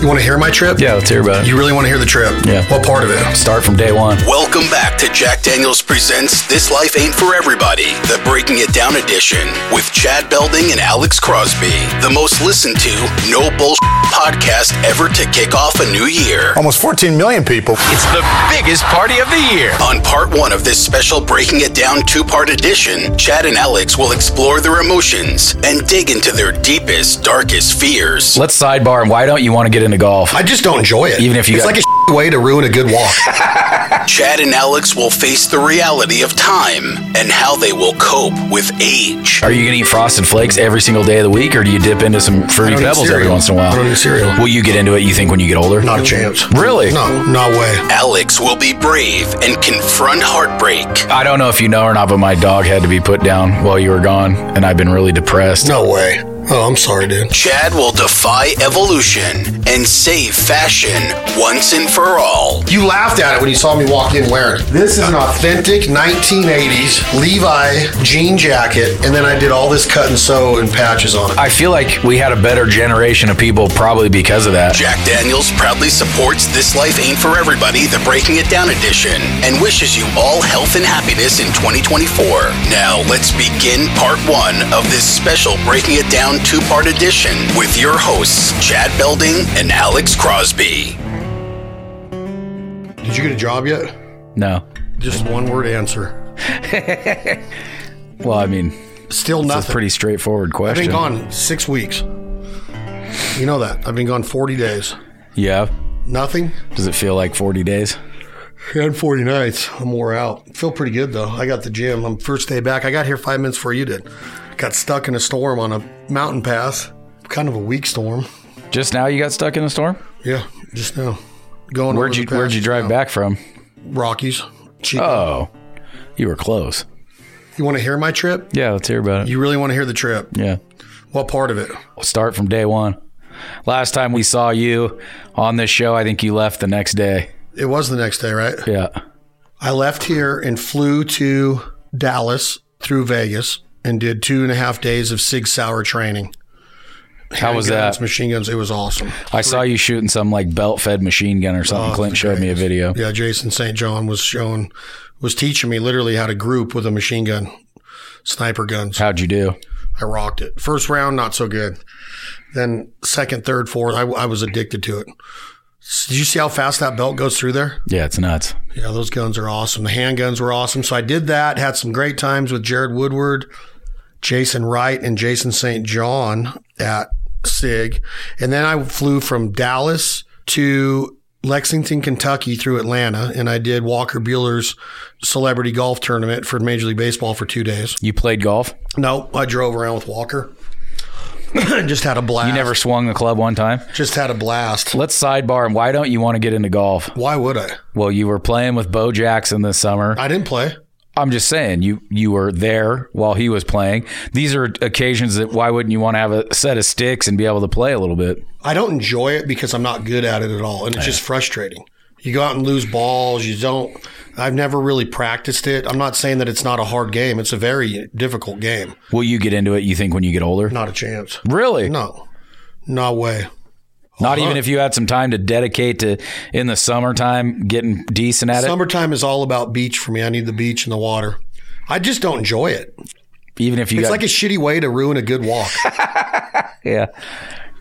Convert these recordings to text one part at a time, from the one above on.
You want to hear my trip? Yeah, let's hear about it. You really want to hear the trip? Yeah. What part of it? Start from day one. Welcome back to Jack Daniels Presents This Life Ain't For Everybody, the Breaking It Down edition with Chad Belding and Alex Crosby. The most listened to, no bullshit podcast ever to kick off a new year. Almost 14 million people. It's the biggest party of the year. On part one of this special Breaking It Down two part edition, Chad and Alex will explore their emotions and dig into their deepest, darkest fears. Let's sidebar. Why don't you want to get into golf? I just don't enjoy it. Even if you it's got- like a way to ruin a good walk. Chad and Alex will face the reality of time and how they will cope with age. Are you going to eat frosted flakes every single day of the week, or do you dip into some fruity don't eat pebbles every cereal. once in a while? I don't eat cereal. Will you get into it? You think when you get older? Not a chance. Really? No, no way. Alex will be brave and confront heartbreak. I don't know if you know or not, but my dog had to be put down while you were gone, and I've been really depressed. No way. Oh, I'm sorry, dude. Chad will defy evolution and save fashion once and for all. You laughed at it when you saw me walk in wearing it. This is an authentic 1980s Levi jean jacket, and then I did all this cut and sew and patches on it. I feel like we had a better generation of people probably because of that. Jack Daniels proudly supports This Life Ain't For Everybody, the Breaking It Down edition, and wishes you all health and happiness in 2024. Now, let's begin part one of this special Breaking It Down two part edition with your hosts, Chad Belding and Alex Crosby. Did you get a job yet? No. Just one word answer. Well, I mean, Still it's a nothing. pretty straightforward question. I've been gone six weeks. You know that. I've been gone 40 days. Yeah. Nothing. Does it feel like 40 days? And 40 nights. I'm wore out. Feel pretty good though. I got the gym. I'm first day back. I got here five minutes before you did. Got stuck in a storm on a mountain pass. Kind of a weak storm. Just now you got stuck in a storm? Yeah, just now. Going Where'd you Where'd you drive now. back from? Rockies. Chico. Oh, you were close. You want to hear my trip? Yeah, let's hear about it. You really want to hear the trip? Yeah. What part of it? We'll start from day one. Last time we saw you on this show, I think you left the next day. It was the next day, right? Yeah. I left here and flew to Dallas through Vegas and did two and a half days of Sig Sauer training. How was Guns, that? Machine guns. It was awesome. I saw you shooting some like belt fed machine gun or something. Oh, Clint showed me a video. Yeah, Jason St. John was showing, was teaching me literally how to group with a machine gun, sniper guns. How'd you do? I rocked it. First round, not so good. Then second, third, fourth, I, I was addicted to it. Did you see how fast that belt goes through there? Yeah, it's nuts. Yeah, those guns are awesome. The handguns were awesome. So I did that, had some great times with Jared Woodward, Jason Wright, and Jason St. John at SIG. And then I flew from Dallas to Lexington, Kentucky through Atlanta, and I did Walker Buehler's celebrity golf tournament for Major League Baseball for two days. You played golf? No, I drove around with Walker. just had a blast. You never swung a club one time? just had a blast. Let's sidebar. And why don't you want to get into golf? Why would I? Well, you were playing with Bo Jackson this summer. I didn't play. I'm just saying you you were there while he was playing. These are occasions that why wouldn't you want to have a set of sticks and be able to play a little bit? I don't enjoy it because I'm not good at it at all, and it's just frustrating. You go out and lose balls. You don't. I've never really practiced it. I'm not saying that it's not a hard game. It's a very difficult game. Will you get into it? You think when you get older? Not a chance. Really? No, no way. Not even if you had some time to dedicate to in the summertime getting decent at it. Summertime is all about beach for me. I need the beach and the water. I just don't enjoy it. Even if you It's got like a shitty way to ruin a good walk. yeah,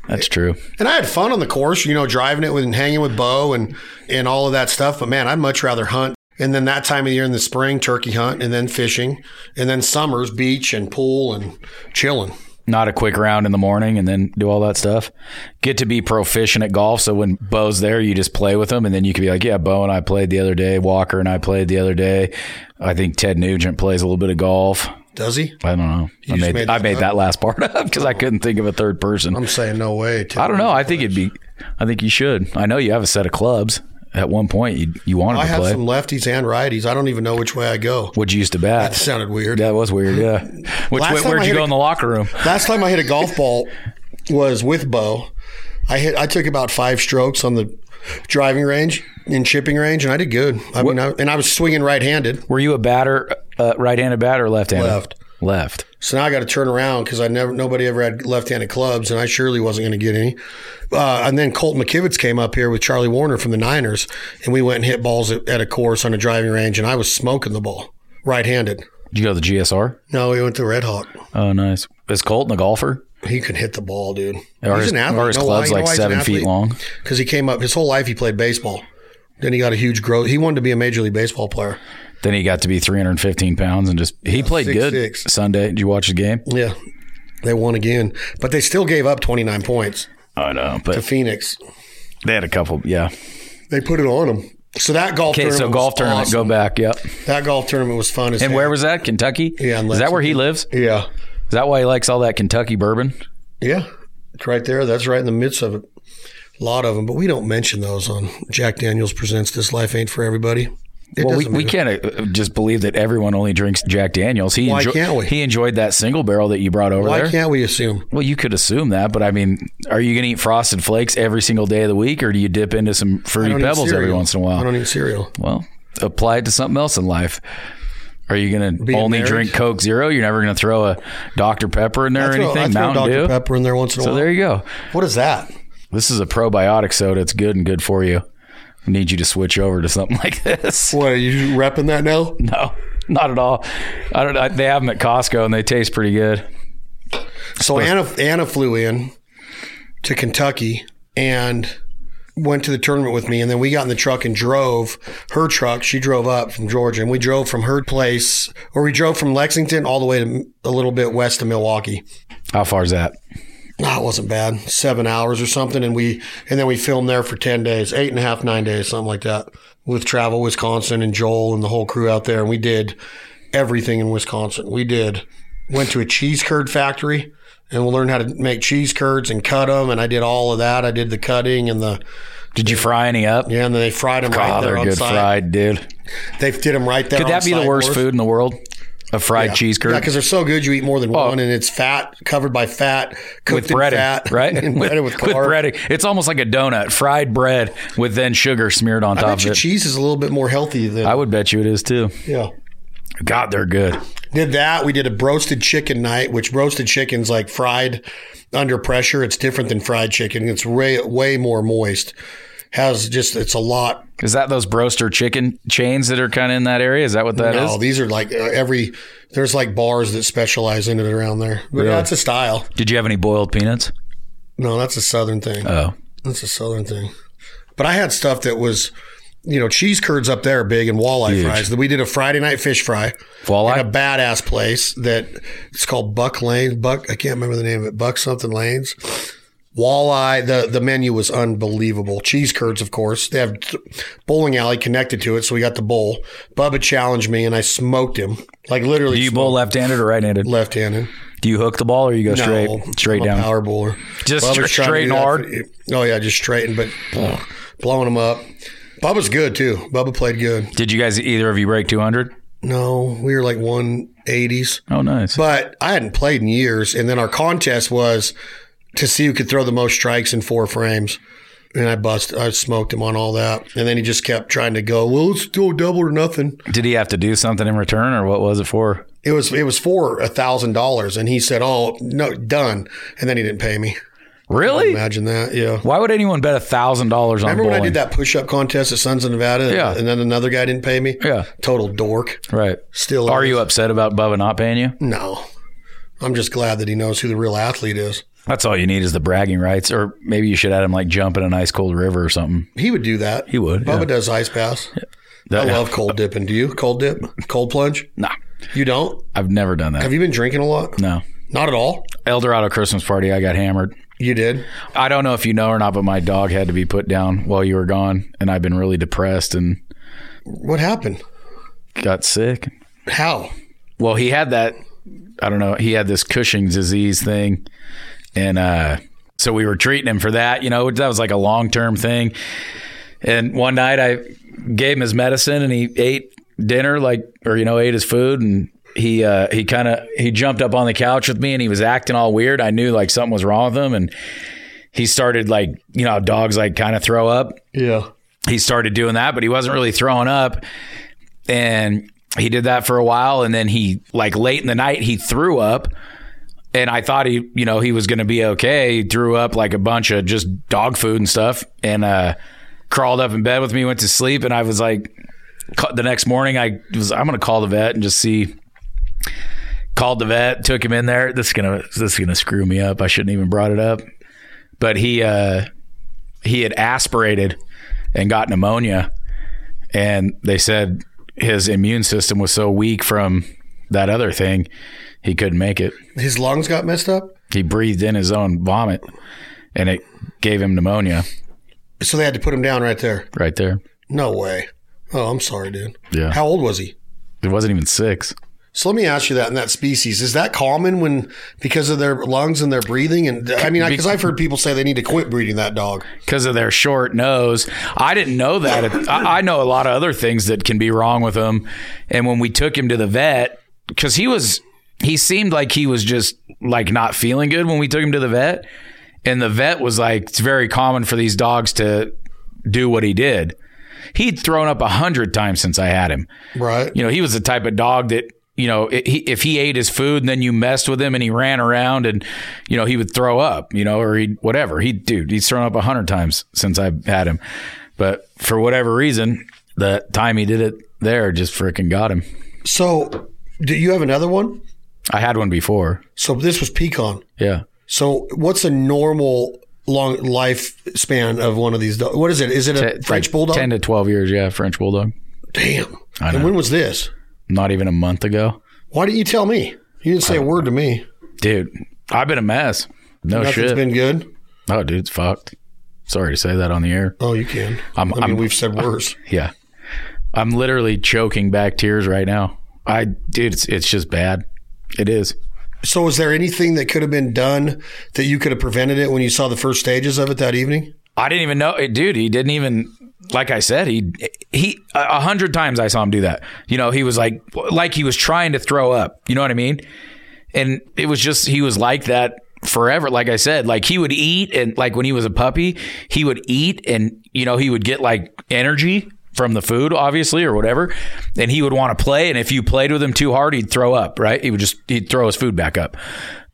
that's true. And I had fun on the course, you know, driving it with and hanging with Bo and and all of that stuff. But man, I'd much rather hunt. And then that time of year in the spring, turkey hunt, and then fishing, and then summers, beach and pool and chilling. Not a quick round in the morning and then do all that stuff. Get to be proficient at golf. So when Bo's there, you just play with him, and then you can be like, "Yeah, Bo and I played the other day. Walker and I played the other day. I think Ted Nugent plays a little bit of golf. Does he? I don't know. I made, made I that made up? that last part up because I couldn't think of a third person. I'm saying no way. I don't know. I think it'd be. I think you should. I know you have a set of clubs. At one point, you you wanted I to have play. some lefties and righties. I don't even know which way I go. What'd you used to bat? That sounded weird. That was weird. Yeah. Which Last where'd you go a- in the locker room? Last time I hit a golf ball was with Bo. I hit. I took about five strokes on the driving range in chipping range, and I did good. I mean, I, and I was swinging right-handed, Were you a batter, uh, right-handed batter or left-handed? left. Left. So now I got to turn around because I never nobody ever had left-handed clubs, and I surely wasn't going to get any. Uh, and then Colt McKivitz came up here with Charlie Woerner from the Niners, and we went and hit balls at, at a course on a driving range, and I was smoking the ball right-handed. Did you go to the GSR? No, we went to Red Hawk. Oh, nice. Is Colton a golfer? He can hit the ball, dude. Are his, are his clubs like seven feet long? Because he came up his whole life. He played baseball. Then he got a huge growth. He wanted to be a major league baseball player. Then he got to be 315 pounds and just he played six, good six. Sunday. Did you watch the game? Yeah, they won again, but they still gave up 29 points I know, to but Phoenix. they had a couple. Yeah. They put it on them. So that golf Okay, tournament so golf tournament. awesome. Go back. Yep. That golf tournament was fun as And heck. where was that? Kentucky. Yeah, Is that where he lives? Yeah, Is that why he likes all that Kentucky bourbon? yeah, it's right there. That's right in the midst of it. A lot of them, but we don't mention those on Jack Daniels presents "This Life Ain't for Everybody." Well, we, we can't uh, just believe that everyone only drinks Jack Daniels. He Why enjo- can't we? He enjoyed that single barrel that you brought over Why there. can't we assume? Well, you could assume that, but I mean, are you going to eat Frosted Flakes every single day of the week, or do you dip into some I fruity don't eat pebbles every cereal. once in a while? I don't eat cereal. Well, apply it to something else in life. Are you going to only marriage? drink Coke Zero? You're never going to throw a Dr Pepper in there I or throw, anything? I throw Mountain Dr Dew. Pepper in there once in a So while. there you go. what is that? This is a probiotic soda. It's good and good for you. I need you to switch over to something like this. What are you repping that now? No, not at all. I don't. I, they have them at Costco and they taste pretty good. So Anna Anna flew in to Kentucky and went to the tournament with me, and then we got in the truck and drove her truck. She drove up from Georgia, and we drove from her place, or we drove from Lexington all the way to a little bit west of Milwaukee. How far is that? No, it wasn't bad. Seven hours or something, and we and then we filmed there for ten days, eight and a half, nine days, something like that, with Travel Wisconsin and Joel and the whole crew out there, and we did everything in Wisconsin. We did went to a cheese curd factory, and we learned how to make cheese curds and cut them, and I did all of that. I did the cutting and the Did you fry any up? yeah, and then they fried them right Oh, there they're on good site. fried, dude. They did them right there. Could that be the worst food in the world? A fried cheese curd Yeah, because they're so good, you eat more than Oh. one, and it's fat, covered by fat, cooked with in breading, fat, right? and with, breaded with, with breading. It's almost like a donut, fried bread with then sugar smeared on I top bet of it. cheese is a little bit more healthy than I would bet you it is too. yeah. God, they're good. Did that. We did a roasted chicken night, which roasted chicken's like fried under pressure. It's different than fried chicken. It's way way more moist. Has just it's a lot. Is that those broaster chicken chains that are kind of in that area? Is that what that is? no, these are like uh, every. There's like bars that specialize in it around there. But Really? that's a style. Did you have any boiled peanuts? No, that's a southern thing. Oh, That's a southern thing. But I had stuff that was, you know, cheese curds up there big and walleye Huge. fries. We did a Friday night fish fry walleye. at a badass place that it's called Buck Lane. Buck, I can't remember the name of it. Buck something Lanes. Walleye. The the menu was unbelievable. Cheese curds, of course. They have bowling alley connected to it, so we got the bowl. Bubba challenged me, and I smoked him like literally. Do you bowl left-handed or right-handed? left handed? Do you hook the ball or you go straight straight I'm a down? power bowler. Just Bubba's straight and hard? for- oh yeah, just straight and but blowing them up. Bubba's good too. Bubba played good. Did you guys either of you break 200? No, we were like one eighties, Oh, nice. but I hadn't played in years. And then our contest was to see who could throw the most strikes in four frames. And I bust, I smoked him on all that. And then he just kept trying to go. Well, let's do double or nothing. Did he have to do something in return or what was it for? It was it was for a thousand dollars, and he said, "Oh no, done." And then he didn't pay me. Really? Imagine that, yeah. Why would anyone bet a thousand dollars on Remember when I did that push-up contest at Sons of Nevada? Yeah. And then another guy didn't pay me? Yeah. Total dork. Right. Still Are is. you upset about Bubba not paying you? No. I'm just glad that he knows who the real athlete is. That's all you need is the bragging rights, or maybe you should have him like jump in an ice cold river or something. He would do that. He would, Bubba yeah. does ice baths. That- I love cold dipping. Do you? Cold dip? Cold plunge? Nah, You don't? I've never done that. Have you been drinking a lot? no. Not at all. El Dorado Christmas party, I got hammered. You did? I don't know if you know or not, but my dog had to be put down while you were gone, and I've been really depressed and What happened? got sick. How? Well, he had that. I don't know. He had this Cushing's disease thing, and uh, so we were treating him for that. You know, that was like a long term thing. And one night, I gave him his medicine, and he ate dinner, like or you know, ate his food, and he uh, he kind of he jumped up on the couch with me, and he was acting all weird. I knew like something was wrong with him, and he started like you know, dogs like kind of throw up Yeah. he started doing that, but he wasn't really throwing up. And he did that for a while, and then he like late in the night he threw up, and I thought he you know he was going to be okay. He threw up like a bunch of just dog food and stuff, and uh, crawled up in bed with me, went to sleep, and I was like, the next morning I was I'm going to call the vet and just see. Called the vet, took him in there. This is gonna this is gonna screw me up. I shouldn't even brought it up, but he uh, he had aspirated and got pneumonia, and they said his immune system was so weak from that other thing, he couldn't make it. His lungs got messed up, He breathed in his own vomit, and it gave him pneumonia so they had to put him down right there. right there. No way. Oh, I'm sorry, dude. Yeah. How old was he? It wasn't even six. So let me ask you that in that species, is that common when because of their lungs and their breathing? And I mean, because I've heard people say they need to quit breeding that dog. because of their short nose. I didn't know that. I, I know a lot of other things that can be wrong with him. And when we took him to the vet, because he was, he seemed like he was just like not feeling good when we took him to the vet. And the vet was like, it's very common for these dogs to do what he did. He'd thrown up a hundred times since I had him. Right. You know, he was the type of dog that, you know, if he ate his food and then you messed with him and he ran around and, you know, he would throw up, you know, or he whatever. He, dude, he's thrown up a hundred times since I've had him. But for whatever reason, the time he did it there just freaking got him. So do you have another one? I had one before. So this was Picon. Yeah. So what's a normal long lifespan of one of these dogs? What is it? Is it a French like bulldog? 10 to 12 years. Yeah. French bulldog. Damn. And when was this? Not even a month ago. Why didn't you tell me? You didn't say a word to me. Dude, I've been a mess. No Nothing's shit. Nothing's been good. oh, dude, it's fucked. Sorry to say that on the air. Oh, you can. I'm- I mean, I'm- we've said worse. Yeah. I'm literally choking back tears right now. I dude, it's it's just bad. It is. So, was there anything that could have been done that you could have prevented it when you saw the first stages of it that evening? I didn't even know it, dude. He didn't even like I said, he he a a hundred times I saw him do that. You know, he was like like he was trying to throw up. You know what I mean? And it was just he was like that forever. Like I said, like he would eat and like when he was a puppy, he would eat and you know, he would get like energy from the food, obviously, or whatever. And he would want to play. And if you played with him too hard, he'd throw up, right? He would just he'd throw his food back up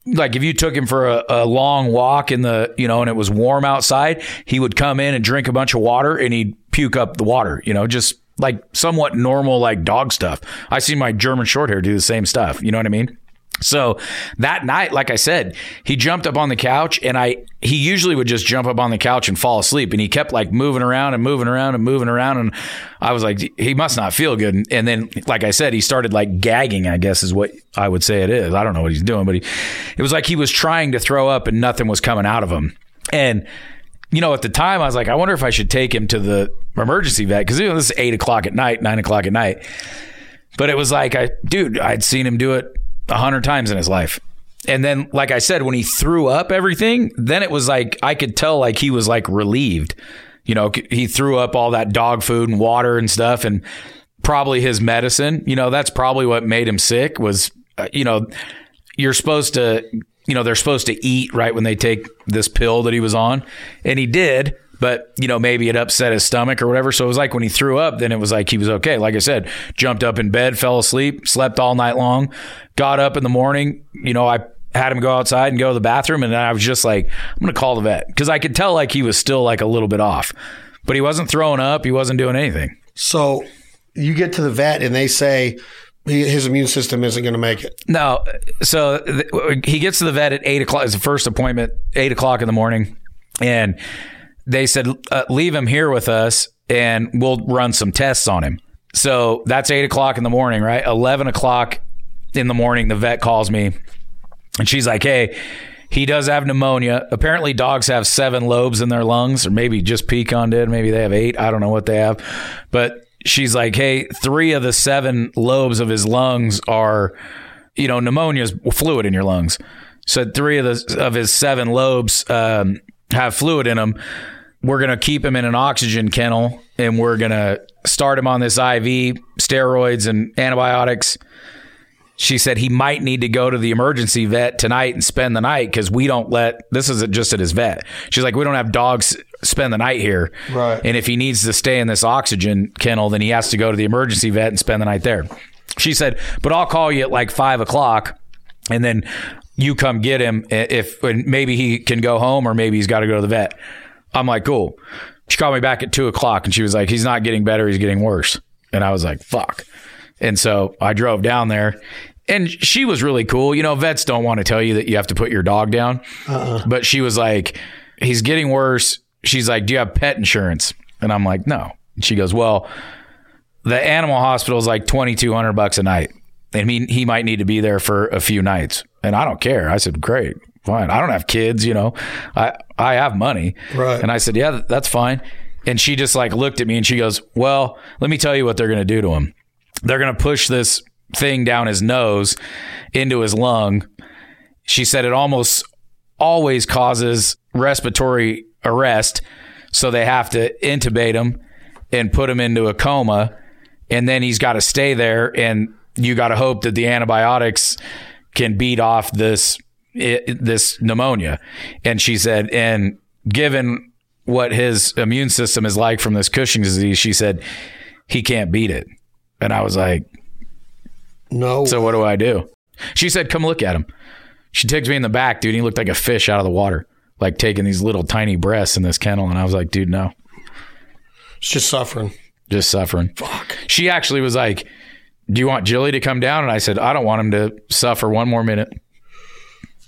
like if you took him for a, a long walk in the you know and it was warm outside he would come in and drink a bunch of water and he'd puke up the water you know just like somewhat normal like dog stuff i see my german short hair do the same stuff you know what i mean so that night like i said he jumped up on the couch and i he usually would just jump up on the couch and fall asleep. And he kept like moving around and moving around and moving around. And i was like he must not feel good. And, then like i said he started like gagging i guess is what i would say it is. I don't know what he's doing but he it was like he was trying to throw up and nothing was coming out of him. And you know, at the time, I was like, I wonder if I should take him to the emergency vet because you know, this is eight o'clock at night, nine o'clock at night. But it was like, I, dude, I'd seen him do it a hundred times in his life. And then, like I said, when he threw up everything, then it was like I could tell like he was like relieved. You know, he threw up all that dog food and water and stuff, and probably his medicine. You know, that's probably what made him sick. Was uh, you know, you're supposed to, you know, they're supposed to eat right when they take this pill that he was on, and he did. But you know, maybe it upset his stomach or whatever. So it was like when he threw up, then it was like he was okay. Like I said, jumped up in bed, fell asleep, slept all night long, got up in the morning. You know, I had him go outside and go to the bathroom, and then I was just like, I'm gonna call the vet because I could tell like he was still like a little bit off, but he wasn't throwing up, he wasn't doing anything. So, you get to the vet and they say his immune system isn't going to make it. No, so th- he gets to the vet at eight o'clock. It's the first appointment, eight o'clock in the morning, and they said uh, leave him here with us, and we'll run some tests on him. So that's eight o'clock in the morning, right? Eleven o'clock in the morning, the vet calls me, and she's like, "Hey." He does have pneumonia. Apparently, dogs have seven lobes in their lungs, or maybe just Picon did. Maybe they have eight. I don't know what they have. But she's like, hey, three of the seven lobes of his lungs are, you know, pneumonia is fluid in your lungs. So three of the of his seven lobes um, have fluid in them. We're gonna keep him in an oxygen kennel, and we're gonna start him on this IV steroids and antibiotics. She said he might need to go to the emergency vet tonight and spend the night because we don't let this is just at his vet. She's like, we don't have dogs spend the night here. Right. And if he needs to stay in this oxygen kennel, then he has to go to the emergency vet and spend the night there. She said, but I'll call you at like five o'clock and then you come get him eh, if and maybe he can go home or maybe he's got to go to the vet. I'm like, cool. She called me back at two o'clock and she was like, he's not getting better, he's getting worse. And I was like, fuck. And so I drove down there and she was really cool. You know, vets don't want to tell you that you have to put your dog down, uh-uh. but she was like, he's getting worse. She's like, do you have pet insurance? And I'm like, no. And she goes, well, the animal hospital is like 2200 bucks a night and he, he might need to be there for a few nights and i don't care i said great fine. I don't have kids you know. I i have money. Right. and i said yeah that's fine. And she just like looked at me and she goes well let me tell you what they're going to do to him. They're going to push this thing down his nose into his lung. She said it almost always causes respiratory arrest so they have to intubate him and put him into a coma and then he's got to stay there and you got to hope that the antibiotics can beat off this i this pneumonia and she said and given what his immune system is like from this Cushing's disease she said he can't beat it and I was like No. so what do I do she said come look at him she takes me in the back dude he looked like a fish out of the water like taking these little tiny breaths in this kennel and I was like dude no it's just suffering. just suffering. Fuck. She actually was like, "Do you want Jilly to come down?" And I said, "I don't want him to suffer one more minute."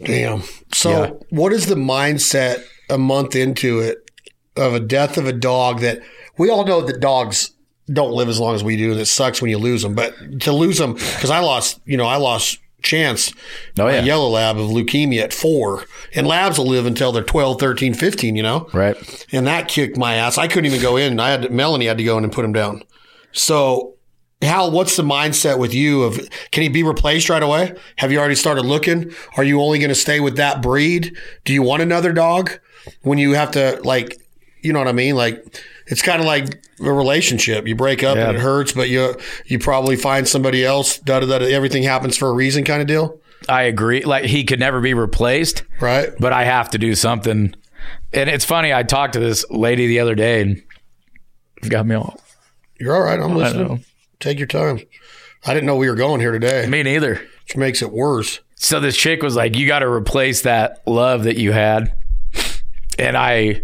Damn. So, Yeah. what is the mindset a month into it of a death of a dog that we all know that dogs don't live as long as we do and it sucks when you lose them, but to lose them, because I lost, you know, I lost Chance, Oh a yeah, yellow lab of leukemia at four, and labs will live until they're 12, 13, 15, you know? right. and that kicked my ass. I couldn't even go in. I had to, Melanie had to go in and put him down. So, Hal, what's the mindset with you? Of can he be replaced right away? Have you already started looking? Are you only going to stay with that breed? Do you want another dog when you have to like, you know what I mean? Like, it's kind of like a relationship. You break up Yeah. and it hurts, but you you probably find somebody else. Da da da. Everything happens for a reason, kind of deal, I agree. Like he could never be replaced, right? but I have to do something. And it's funny. I talked to this lady the other day, and got me all. You're all right. I'm know. listening. Take your time. I didn't know we were going here today, Me neither. which makes it worse. So this chick was like, "You got to replace that love that you had," and I,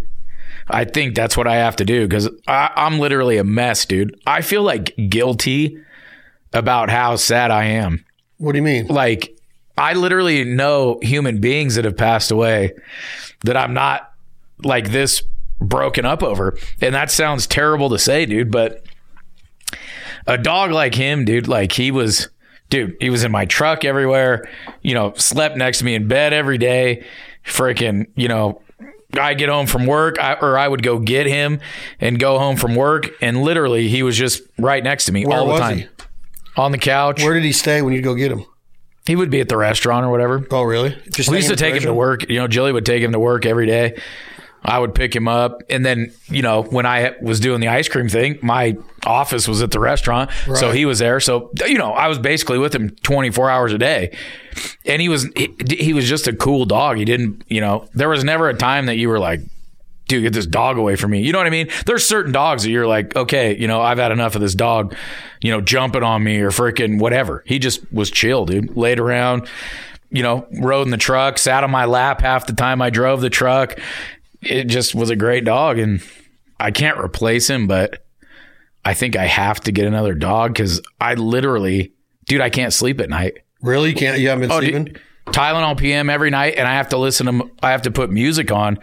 I think that's what I have to do because I'm literally a mess, dude. I feel like guilty about how sad I am. What do you mean? Like, I literally know human beings that have passed away that I'm not like this broken up over, and that sounds terrible to say, dude, but a dog like him, dude, like he was, dude, he was in my truck everywhere, you know, slept next to me in bed every day, freaking, you know, I get home from work, I, or I would go get him and go home from work, and literally he was just right next to me Where all the was time he? on the couch. Where did he stay when you go get him? he would be at the restaurant or whatever. Oh, really? Just We used to take him to work. You know, Jilly would take him to work every day. I would pick him up. And then, you know, when I was doing the ice cream thing, my office was at the restaurant. So he was there. So, you know, I was basically with him 24 hours a day. And he was, he, he was just a cool dog. He didn't, you know, there was never a time that you were like, dude, get this dog away from me. You know what I mean? There's certain dogs that you're like, okay, you know, I've had enough of this dog, you know, jumping on me or freaking whatever. He just was chill, dude. Laid around, you know, rode in the truck, sat on my lap half the time I drove the truck. It just was a great dog. And I can't replace him, but I think I have to get another dog because I literally, dude, I can't sleep at night. Really? You can't? You haven't been Oh, sleeping? dude, Tylenol PM every night, and I have to listen to. I have to put music on.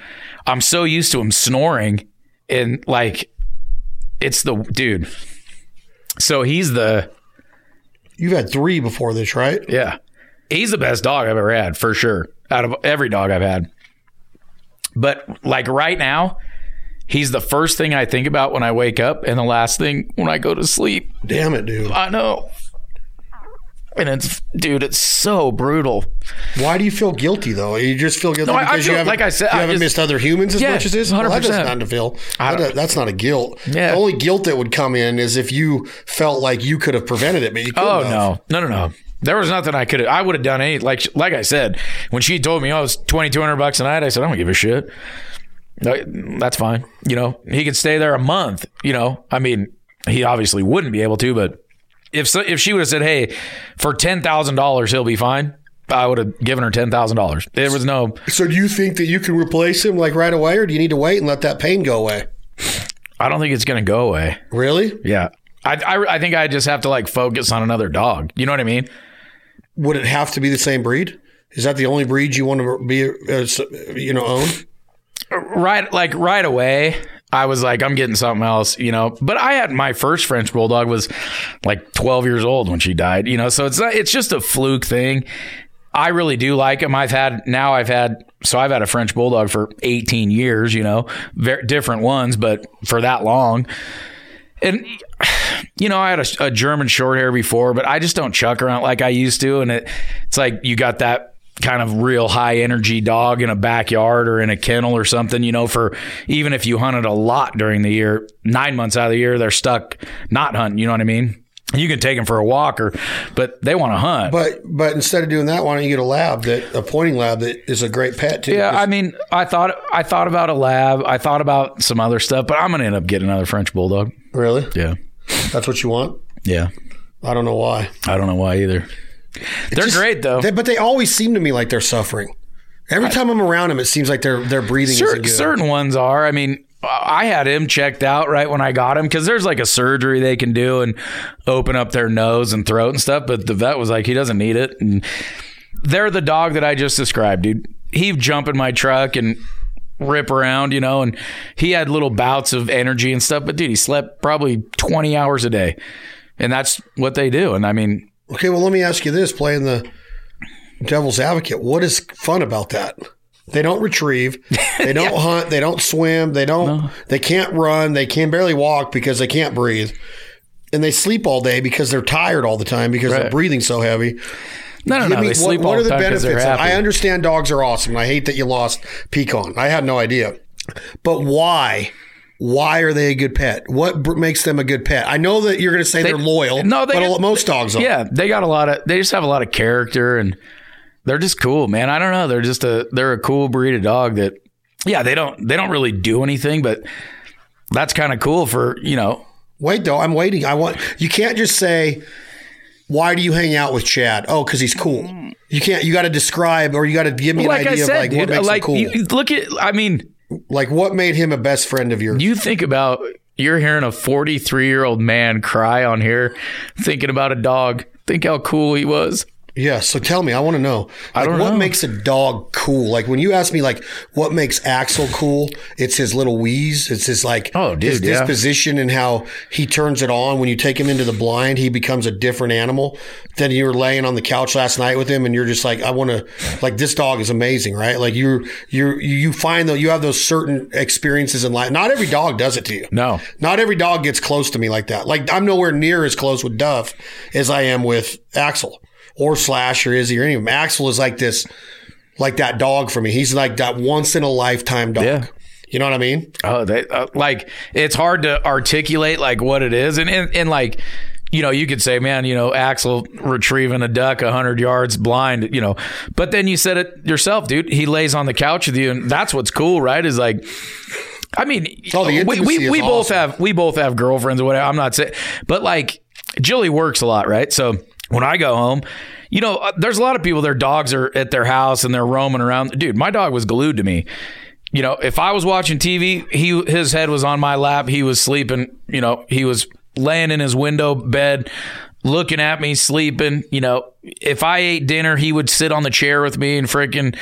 I'm so used to him snoring, and like, it's the dude. So he's the You've had three before this, right? yeah, he's the best dog I've ever had for sure. Out of every dog I've had, but like right now, he's the first thing I think about when I wake up, and the last thing when I go to sleep. Damn it, dude. I know. And it's, dude, it's so brutal. Why do you feel guilty though? You just feel guilty No, I- I because you haven't, like I said, you I haven't just- missed other humans as Yeah, much as this. Well, that 100%. doesn't not to feel. That- that's not a guilt. Yeah. The only guilt that would come in is if you felt like you could have prevented it, but you couldn't. Oh have. no, no, no, no. There was nothing I could have. I would have done any. Like, like I said, when she told me, "Oh, it's twenty two hundred bucks a night," I said, "I don't give a shit. That's fine. You know, he could stay there a month. You know, I mean, he obviously wouldn't be able to, but if so, if she would have said, "Hey, for ten thousand dollars, he'll be fine," I would have given her ten thousand dollars. There was no. So do you think that you can replace him like right away, or do you need to wait and let that pain go away? I don't think it's going to go away. Really? Yeah, I, I I think I just have to like focus on another dog. You know what I mean? Would it have to be the same breed? Is that the only breed you want to be, uh, you know, own? right like right away I was like, I'm getting something else, you know. But I had my first French bulldog was like 12 years old when she died, you know. So it's not, it's just a fluke thing. I really do like them. I've had now I've had so I've had a French bulldog for 18 years, you know, very different ones, but for that long. And you know, I had a, a German short hair before, but I just don't chuck around like I used to. And it, it's like you got that kind of real high energy dog in a backyard or in a kennel or something, you know, for even if you hunted a lot during the year, nine months out of the year, they're stuck not hunting. You know what I mean? You can take them for a walk or, but they want to hunt. But but instead of doing that, why don't you get a lab that a pointing lab that is a great pet too? yeah, I mean, I thought I thought about a lab. I thought about some other stuff, but I'm gonna end up getting another French bulldog. Really, Yeah, that's what you want. yeah. I don't know why. I don't know why either. They're Just- great though. They, but they always seem to me like they're suffering. Every time I'm around them, it seems like their their breathing isn't certain, good. certain ones are. I mean, I had him checked out right when I got him because there's like a surgery they can do and open up their nose and throat and stuff. But the vet was like, he doesn't need it. And they're the dog that I just described, dude. He'd jump in my truck and rip around, you know, and he had little bouts of energy and stuff. But dude, he slept probably 20 hours a day. And that's what they do. And I mean, Okay, well, let me ask you this: playing the devil's advocate, what is fun about that? They don't retrieve, they don't hunt, they don't swim, they don't, they can't run, they can barely walk because they can't breathe, and they sleep all day because they're tired all the time because they're breathing so heavy. No, no, Give no. me- They sleep what, all what are the benefits? I understand dogs are awesome. I hate that you lost Picon. I had no idea, but why? Why are they a good pet? What br- makes them a good pet? I know that you're going to say they, are loyal. No, they but most dogs are. Yeah, they got a lot of. They just have a lot of character, and they're just cool, man. I don't know. They're just a. They're a cool breed of dog that. Yeah, they don't. They don't really do anything, but that's kind of cool for you know. Wait though, I'm waiting. I want you can't just say why do you hang out with Chad? Oh, because he's cool. Mm. You can't. You got to describe or you got to give me Like an idea said, of like what makes like him cool. you, look at. I mean, like what made him a best friend of yours? you think about. You're hearing a 43 year old man cry on here, thinking about a dog. Think how cool he was. Yeah. So tell me, I want to know. Like, don't what know. makes a dog cool? Like when you ask me, like what makes Axel cool? It's his little wheeze. It's his like Oh, dude, his yeah. disposition and how he turns it on. When you take him into the blind, he becomes a different animal. Then you were laying on the couch last night with him, and you're just like, I want to. Like this dog is amazing, right? Like you're you're you find that you have those certain experiences in life. Not every dog does it to you. No. Not every dog gets close to me like that. Like I'm nowhere near as close with Duff as I am with Axel or Slash or he or any of them. Axel is like this, like that dog for me. He's like that once in a lifetime dog. Yeah. You know what I mean? Oh, they uh, like it's hard to articulate like what it is, and and, and like you know you could say, man, you know Axel retrieving a duck hundred yards blind, you know, but then you said it yourself, dude. He lays on the couch with you, and that's what's cool, right? Is like. I mean, Oh, we, we, is we both have we both have girlfriends or whatever. I'm not saying, but like Jilly works a lot, right? So when I go home, you know, uh, there's a lot of people. Their dogs are at their house and they're roaming around. Dude, my dog was glued to me you know, if I was watching TV, he his head was on my lap. He was sleeping. You know, he was laying in his window bed, looking at me, sleeping. You know, if I ate dinner, he would sit on the chair with me and freaking,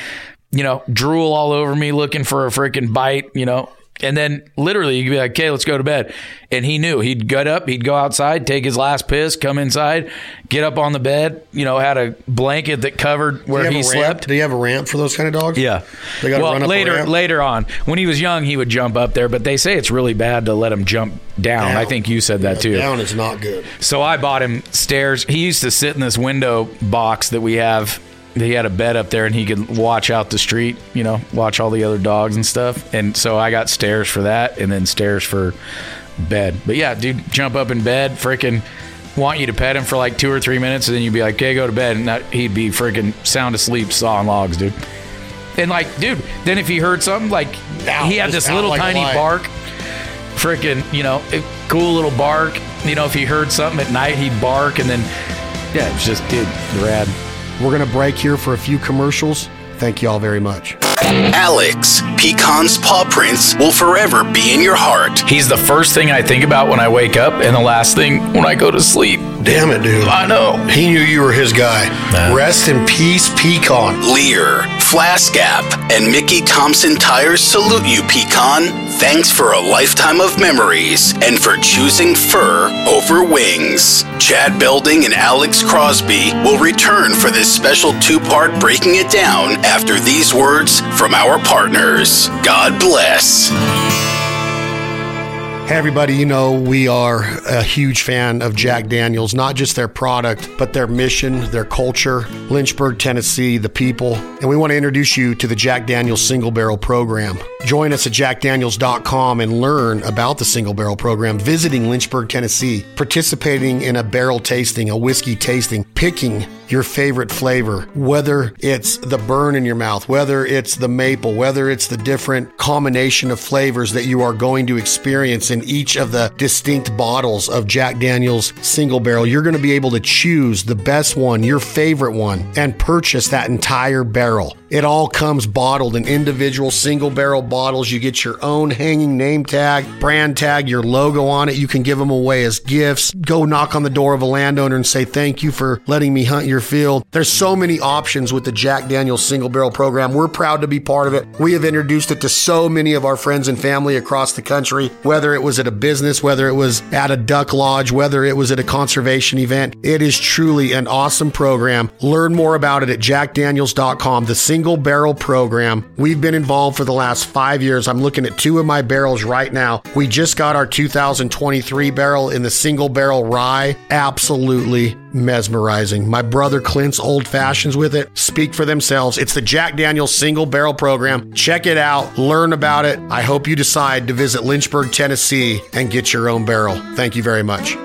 you know, drool all over me, looking for a freaking bite. You know. And then literally you'd be like, okay, let's go to bed. And he knew he'd get up, he'd go outside, take his last piss, come inside, get up on the bed, you know, had a blanket that covered where he slept. Do you have a ramp for those kind of dogs? Yeah. They gotta well, run up later later on, when he was young, he would jump up there, but they say it's really bad to let him jump down. Down. I think you said that too. Down is not good. So I bought him stairs. He used to sit in this window box that we have. He had a bed up there and he could watch out the street, you know, watch all the other dogs and stuff. And so I got stairs for that and then stairs for bed. But yeah, dude, jump up in bed, freaking want you to pet him for like two or three minutes and then you'd be like, okay, go to bed. And that, he'd be freaking sound asleep sawing logs, dude. And like, dude, then if he heard something, like he had this little like tiny bark, freaking, you know, cool little bark. You know, if he heard something at night, he'd bark, and then yeah, it's just dude, rad. We're gonna break here for a few commercials. Thank you all very much. Alex, Picon's paw prints will forever be in your heart. He's the first thing I think about when I wake up, and the last thing when I go to sleep. Damn it, dude. I know. He knew you were his guy. Rest in peace, Picon. LEER, Flask Cap, and Mickey Thompson Tires salute you, Picon. Thanks for a lifetime of memories and for choosing fur over wings. Chad Belding and Alex Crosby will return for this special two part Breaking It Down after these words from our partners. God bless. Hey, everybody, you know, we are a huge fan of Jack Daniels, not just their product, but their mission, their culture, Lynchburg, Tennessee, the people. And we want to introduce you to the Jack Daniels Single Barrel Program. Join us at jackdaniels.com and learn about the Single Barrel Program, visiting Lynchburg, Tennessee, participating in a barrel tasting, a whiskey tasting, picking your favorite flavor, whether it's the burn in your mouth, whether it's the maple, whether it's the different combination of flavors that you are going to experience in each of the distinct bottles of Jack Daniels single barrel. You're going to be able to choose the best one, your favorite one, and purchase that entire barrel. It all comes bottled in individual single barrel bottles. You get your own hanging name tag, brand tag, your logo on it. You can give them away as gifts. Go knock on the door of a landowner and say, Thank you for letting me hunt your field. There's so many options with the Jack Daniels single barrel program. We're proud to be part of it. We have introduced it to so many of our friends and family across the country, whether it was at a business, whether it was at a duck lodge, whether it was at a conservation event. It is truly an awesome program. Learn more about it at jackdaniels.com. The single barrel program. We've been involved for the last five years. I'm looking at two of my barrels right now. We just got our 2023 barrel in the single barrel rye. Absolutely mesmerizing. My brother Clint's old fashions with it speak for themselves. It's the Jack Daniels single barrel program. Check it out, learn about it. I hope you decide to visit Lynchburg, Tennessee and get your own barrel. Thank you very much.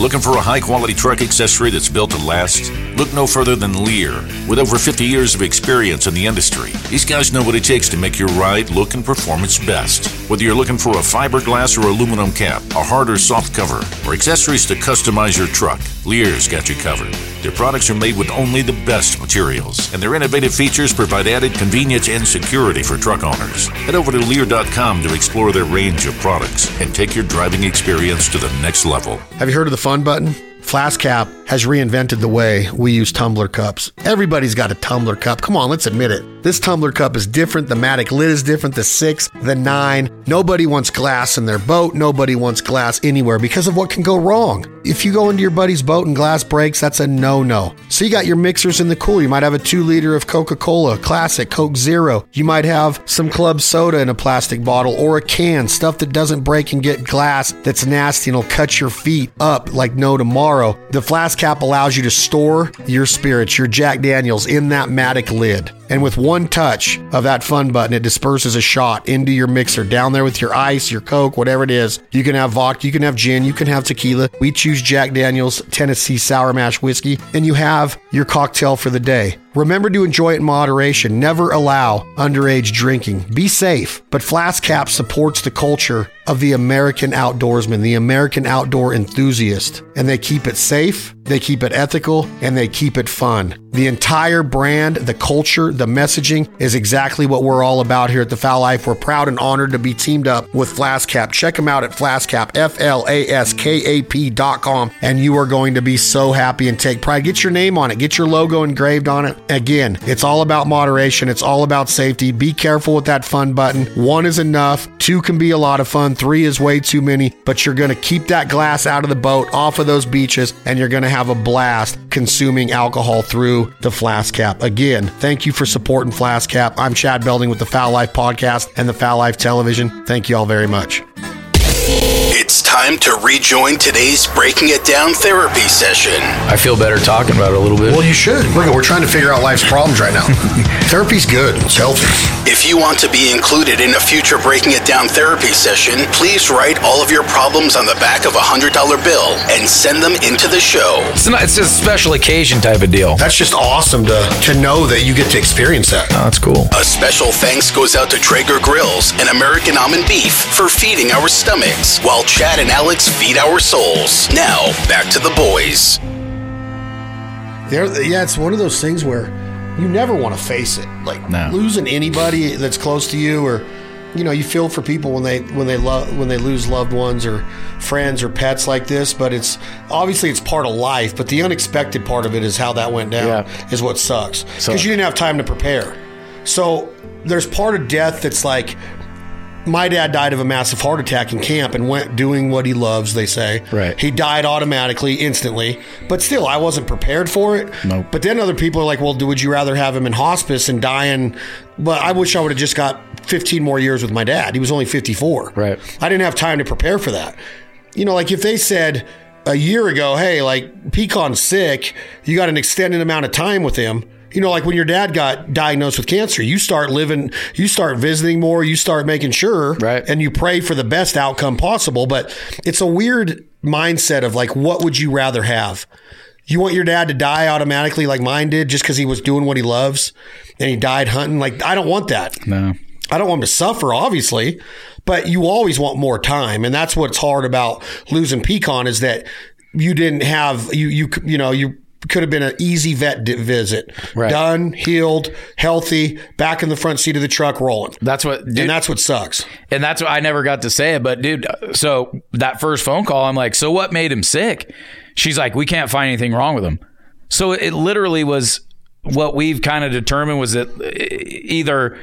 Looking for a high quality truck accessory that's built to last? Look no further than LEER. With over 50 years of experience in the industry, these guys know what it takes to make your ride look and perform its best. Whether you're looking for a fiberglass or aluminum cap, a hard or soft cover, or accessories to customize your truck, LEER's got you covered. Their products are made with only the best materials, and their innovative features provide added convenience and security for truck owners. Head over to LEER.com to explore their range of products and take your driving experience to the next level. Have you heard of the fun button? Flask Cap has reinvented the way we use tumbler cups. Everybody's got a tumbler cup. Come on, let's admit it. This tumbler cup is different. The Matic lid is different. The six, the nine. Nobody wants glass in their boat. Nobody wants glass anywhere because of what can go wrong. If you go into your buddy's boat and glass breaks, that's a no no. So you got your mixers in the cooler. You might have a two liter of Coca Cola, classic, Coke Zero. You might have some club soda in a plastic bottle or a can, stuff that doesn't break and get glass that's nasty and will cut your feet up like no tomorrow. The flask cap allows you to store your spirits, your Jack Daniels, in that Matic lid. And with one touch of that fun button, it disperses a shot into your mixer down there with your ice, your Coke, whatever it is. You can have vodka, you can have gin, you can have tequila. We choose Jack Daniels Tennessee Sour Mash Whiskey, and you have your cocktail for the day. Remember to enjoy it in moderation. Never allow underage drinking. Be safe. But Flask Cap supports the culture of the American outdoorsman, the American outdoor enthusiast. And they keep it safe, they keep it ethical, and they keep it fun. The entire brand, the culture, the messaging is exactly what we're all about here at the Fowl Life. We're proud and honored to be teamed up with Flask Cap. Check them out at Flask Cap, F L A S K A P dot com, and you are going to be so happy and take pride. Get your name on it, get your logo engraved on it. Again, it's all about moderation, it's all about safety. Be careful with that fun button. One is enough, two can be a lot of fun, three is way too many, but you're going to keep that glass out of the boat, off of those beaches, and you're going to have a blast consuming alcohol through the Flask Cap. Again, thank you for supporting Flask Cap. I'm Chad Belding with the Fowl Life Podcast and the Fowl Life Television. Thank you all very much. It's time to rejoin today's Breaking It Down therapy session. I feel better talking about it a little bit. Well, you should. Look, we're trying to figure out life's problems right now. Therapy's good. It's healthy. If you want to be included in a future Breaking It Down therapy session, please write all of your problems on the back of a $100 bill and send them into the show. It's not. It's a special occasion type of deal. That's just awesome to to know that you get to experience that. Oh, that's cool. A special thanks goes out to Traeger Grills and American Almond Beef for feeding our stomachs, while Chad and Alex feed our souls. Now, back to the boys. There, yeah, it's one of those things where you never want to face it. Like No. losing anybody that's close to you, or you know, you feel for people when they when they love when they lose loved ones or friends or pets like this. But it's obviously it's part of life. But the unexpected part of it is how that went down. Yeah. Is what sucks because So- you didn't have time to prepare. So there's part of death that's like my dad died of a massive heart attack in camp and went doing what he loves, they say. Right. He died automatically, instantly. But still, I wasn't prepared for it. Nope. But then other people are like, well, would you rather have him in hospice and die in. But I wish I would have just got 15 more years with my dad. He was only 54. Right. I didn't have time to prepare for that. You know, like if they said a year ago, hey, like Picon's sick, you got an extended amount of time with him. You know, like when your dad got diagnosed with cancer, you start living, you start visiting more, you start making sure, Right. and you pray for the best outcome possible. But it's a weird mindset of like, what would you rather have? You want your dad to die automatically like mine did just because he was doing what he loves and he died hunting? Like, I don't want that. No. I don't want him to suffer, obviously, but you always want more time, and that's what's hard about losing Picon is that you didn't have you you you know you could have been an easy vet visit, Right. done, healed, healthy, back in the front seat of the truck rolling, That's what. Dude, and that's what sucks. And that's what I never got to say it. But dude, so that first phone call, I'm like, so what made him sick? She's like, we can't find anything wrong with him. So it literally was what we've kind of determined was that either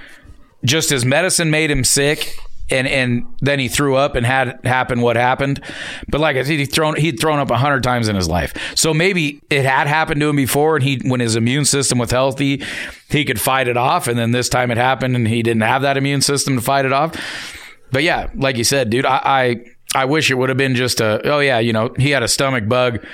just his medicine made him sick. And and then he threw up and had happen what happened, but like I said, he'd thrown he'd thrown up a hundred times in his life. So maybe it had happened to him before, and he when his immune system was healthy, he could fight it off. And then this time it happened, and he didn't have that immune system to fight it off. But yeah, like you said, dude, I I, I wish it would have been just a oh yeah, you know, he had a stomach bug.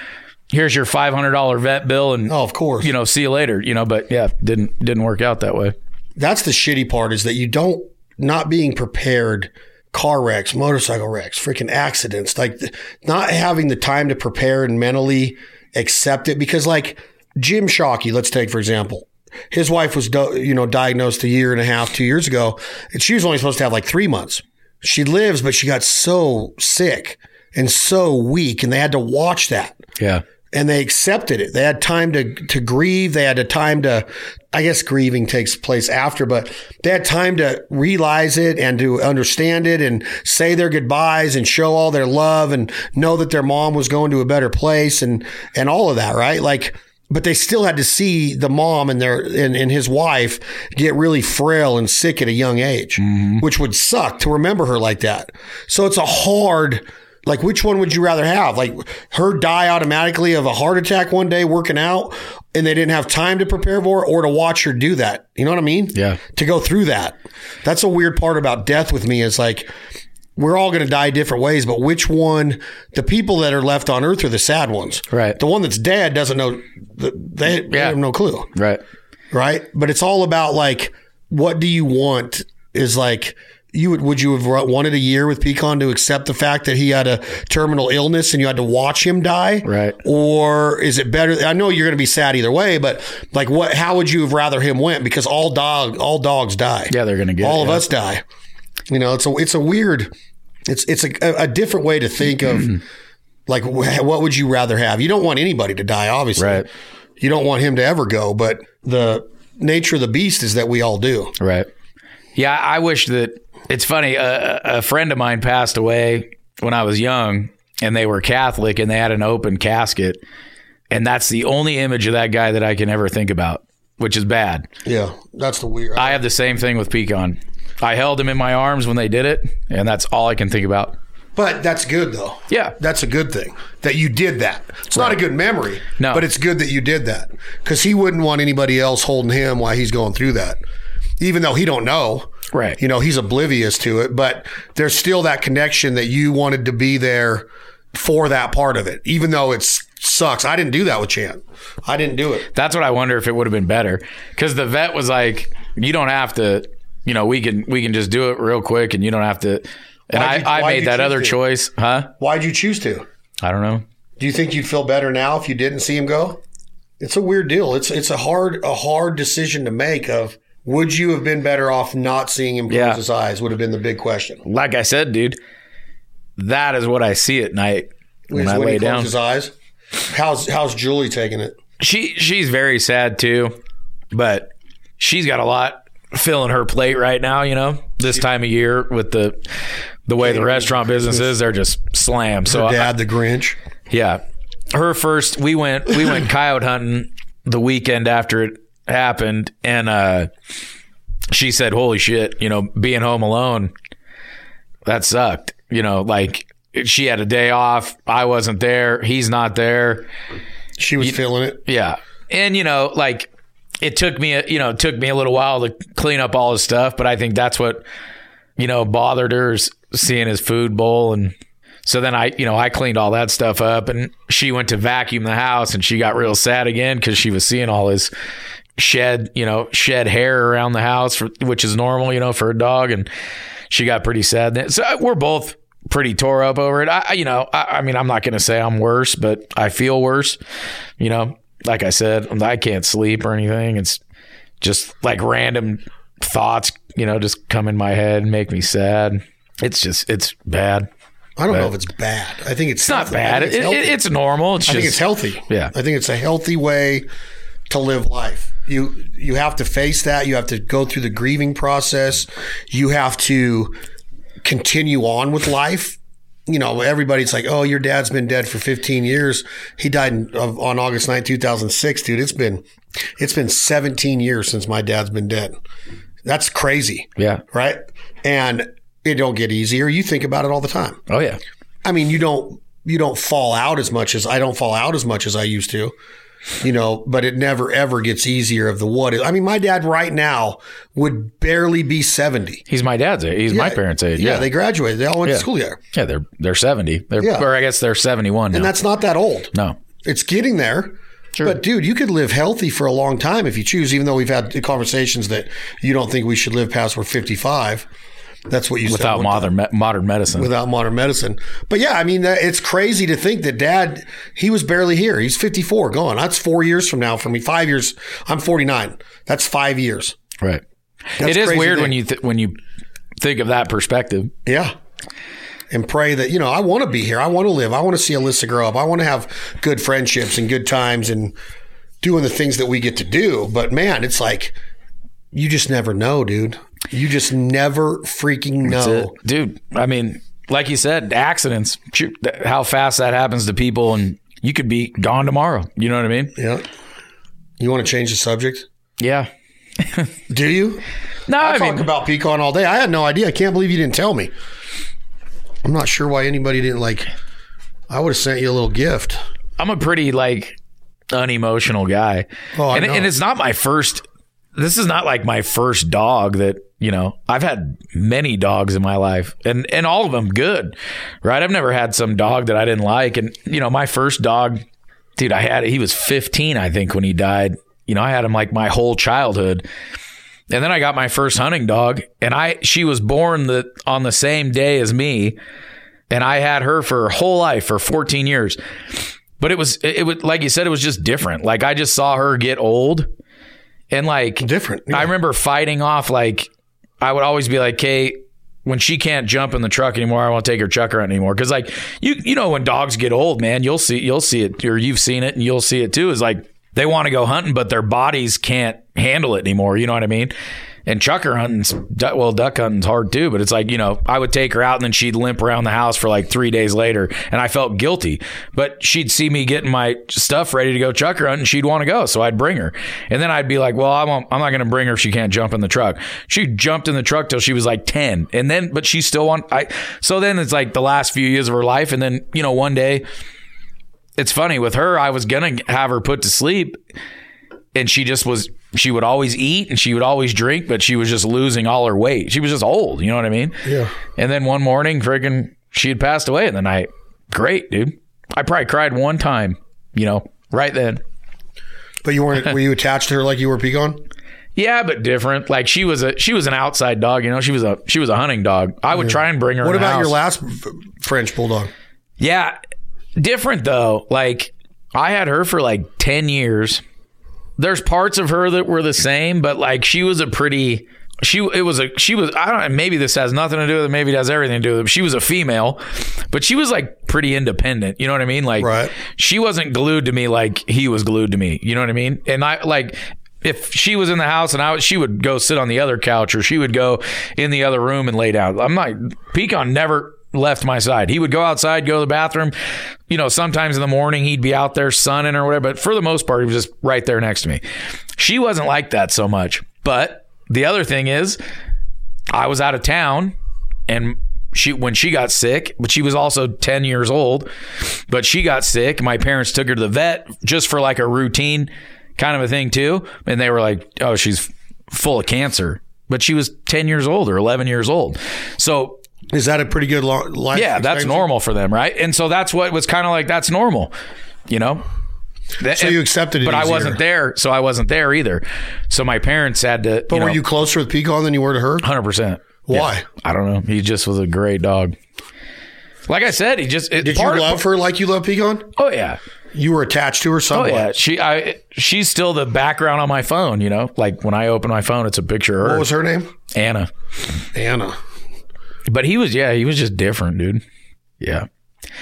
Here's your five hundred dollar vet bill, and Oh, of course. you know, see you later. You know, but yeah, didn't didn't work out that way. That's the shitty part is that you don't not being prepared. Car wrecks, motorcycle wrecks, freaking accidents, like not having the time to prepare and mentally accept it. Because, like Jim Shockey, let's take for example, his wife was, you know, diagnosed a year and a half, two years ago, and she was only supposed to have like three months. She lives, but she got so sick and so weak, and they had to watch that Yeah, and they accepted it. They had time to to grieve. They had a time to, I guess, grieving takes place after, but they had time to realize it and to understand it and say their goodbyes and show all their love and know that their mom was going to a better place and and all of that, right? Like. But they still had to see the mom and their and, and his wife get really frail and sick at a young age, mm-hmm. which would suck to remember her like that. So it's a hard like, which one would you rather have? Like, her die automatically of a heart attack one day working out and they didn't have time to prepare for it, or to watch her do that? You know what I mean? Yeah. To go through that. That's a weird part about death with me is like, we're all going to die different ways, but which one, the people that are left on earth are the sad ones. Right. The one that's dead doesn't know, they, they Yeah. have no clue right. right? But it's all about like, what do you want? Is like, you would would you have wanted a year with Picon to accept the fact that he had a terminal illness and you had to watch him die, Right. Or is it better? I know you're going to be sad either way, but like, what? How would you have rather him went? Because all dog all dogs die. Yeah, they're gonna get all it, of yeah. us die. You know, it's a it's a weird. It's it's a, a different way to think of mm-hmm. like what would you rather have? You don't want anybody to die, obviously. Right. You don't want him to ever go, but the nature of the beast is that we all do. Right. Yeah, I wish that it's funny. A, a friend of mine passed away when I was young, and they were Catholic, and they had an open casket, and that's the only image of that guy that I can ever think about, which is bad. Yeah, that's the weird. I have the same thing with Picon. I held him in my arms when they did it, and that's all I can think about. but that's good though. Yeah. That's a good thing that you did that. It's not a good memory, No. but it's good that you did that because he wouldn't want anybody else holding him while he's going through that, even though he don't know. Right. You know, he's oblivious to it, but there's still that connection that you wanted to be there for that part of it, even though it sucks. I didn't do that with Chan. I didn't do it. That's what I wonder if it would have been better because the vet was like, "You don't have to." you know, we can we can just do it real quick, and you don't have to. And Why'd you- I, I made that other to? choice, huh? Why'd you choose to? I don't know. Do you think you'd feel better now if you didn't see him go? It's a weird deal. It's it's a hard a hard decision to make. Of would you have been better off not seeing him close Yeah. his eyes? Would have been the big question. Like I said, dude, that is what I see at night when Is I lay down. his eyes. How's how's Julie taking it? She she's very sad too, but she's got a lot filling her plate right now. You know, this time of year with the the way the restaurant business is, they're just slammed. So I- Dad, the Grinch. Yeah. Her first we went we went coyote hunting the weekend after it happened and uh she said, Holy shit, you know, being home alone, that sucked. You know, like she had a day off. I wasn't there. He's not there. She was feeling it. Yeah. And you know, like it took me, a, you know, it took me a little while to clean up all his stuff, but I think that's what, you know, bothered her is seeing his food bowl. And so then I, you know, I cleaned all that stuff up and she went to vacuum the house and she got real sad again because she was seeing all his shed, you know, shed hair around the house, for, which is normal, you know, for a dog. And she got pretty sad. So uh, we're both pretty tore up over it. I, you know, I, I mean, I'm not going to say I'm worse, but I feel worse. You know, like I said, I can't sleep or anything. It's just like random thoughts, you know, just come in my head and make me sad. It's just, it's bad. I don't know if it's bad. I think it's, It's not bad. It's, it, healthy. it's normal. It's I just, think it's healthy. Yeah. I think it's a healthy way to live life. You you have to face that. You have to go through the grieving process. You have to continue on with life. You know, everybody's like, "Oh, your dad's been dead for 15 years. He died in, of, on August 9, 2006." Dude, it's been it's been 17 years since my dad's been dead. That's crazy, yeah. right? And it don't get easier. You think about it all the time. Oh, yeah. I mean, you don't you don't fall out as much as I don't fall out as much as I used to. You know, but it never ever gets easier of the what. I mean, my dad right now would barely be 70. He's my dad's age. He's my parents' age. Yeah, Yeah. they graduated. They all went Yeah. to school together. yeah, they're, they're 70. They're, Yeah. Or I guess they're 71 now. And that's not that old. no. It's getting there. Sure. But dude, you could live healthy for a long time if you choose, even though we've had conversations that you don't think we should live past we're 55. That's what you said Without modern, me- modern medicine. without modern medicine. But yeah, I mean, it's crazy to think that dad, he was barely here. He's 54, gone. That's four years from now for me. Five years. I'm 49. That's five years. right. That's it is weird thing. when you th- when you think of that perspective. Yeah. And pray that, you know, I want to be here. I want to live. I want to see Alyssa grow up. I want to have good friendships and good times and doing the things that we get to do. But man, it's like, you just never know, dude. You just never freaking know. dude. I mean, like you said, accidents. How fast that happens to people, and you could be gone tomorrow. You know what I mean? Yeah. You want to change the subject? Yeah. Do you? No, I, I talk mean, about Picon all day. I had no idea. I can't believe you didn't tell me. I'm not sure why anybody didn't like. I would have sent you a little gift. I'm a pretty like unemotional guy, Oh, I and, and it's not my first. This is not like my first dog that you know. I've had many dogs in my life, and and all of them good, right? I've never had some dog that I didn't like, and you know, my first dog, dude, I had he was 15, I think, when he died. You know, I had him like my whole childhood. And then I got my first hunting dog, and I she was born the on the same day as me, and I had her for her whole life for 14 years. But it was it, it was like you said, it was just different. Like I just saw her get old, and like Different. I remember fighting off like I would always be like, "Kate, when she can't jump in the truck anymore, I won't take her chukar anymore." Because like you you know when dogs get old, man, you'll see you'll see it or you've seen it and you'll see it too. Is like they want to go hunting, but their bodies can't handle it anymore. You know what I mean? And chukar hunting's well, duck hunting's hard too. But it's like you know, I would take her out and then she'd limp around the house for like three days later, and I felt guilty. But she'd see me getting my stuff ready to go chukar hunting, she'd want to go, so I'd bring her. And then I'd be like, "Well, I'm I'm not going to bring her if she can't jump in the truck." She jumped in the truck till she was like ten, and then but she still want I. So then it's like the last few years of her life, and then you know one day it's funny with her i was gonna have her put to sleep and she just was she would always eat and she would always drink but she was just losing all her weight she was just old you know what i mean Yeah. and then one morning friggin she had passed away in the night great dude i probably cried one time you know right then But you weren't. were you attached to her like you were Picon? Yeah, but different. Like she was a she was an outside dog. You know, she was a she was a hunting dog. I would try and bring her. What about your last French bulldog? Yeah, different though. Like I had her for like ten years. There's parts of her that were the same, but like she was a pretty. She it was a she was I don't maybe this has nothing to do with it maybe it has everything to do with it. She was a female, but she was like pretty independent. You know what I mean? Like Right. she wasn't glued to me like he was glued to me. You know what I mean? And I like if she was in the house and I she would go sit on the other couch or she would go in the other room and lay down. I'm not Picon never left my side. He would go outside, go to the bathroom. You know, sometimes in the morning he'd be out there sunning or whatever, but for the most part he was just right there next to me. She wasn't like that so much. But the other thing is I was out of town and she when she got sick, but she was also 10 years old, but she got sick. My parents took her to the vet just for like a routine kind of a thing too, and they were like, "Oh, she's full of cancer." But she was 10 years old or 11 years old. So, Is that a pretty good lo- life? yeah, that's normal for them, right? And so that's what was kind of like that's normal, you know. So you accepted it but I wasn't there, so I wasn't there either. So my parents had to. But you were you closer with Picon than you were to her? Hundred percent. Why? I don't know. He just was a great dog. Like I said, he just it, Did you love her like you love Picon? Oh yeah. You were attached to her Oh yeah. She I she's still the background on my phone. You know, like when I open my phone, it's a picture of her. What was her name? Anna. Anna. But he was yeah, he was just different, dude. Yeah.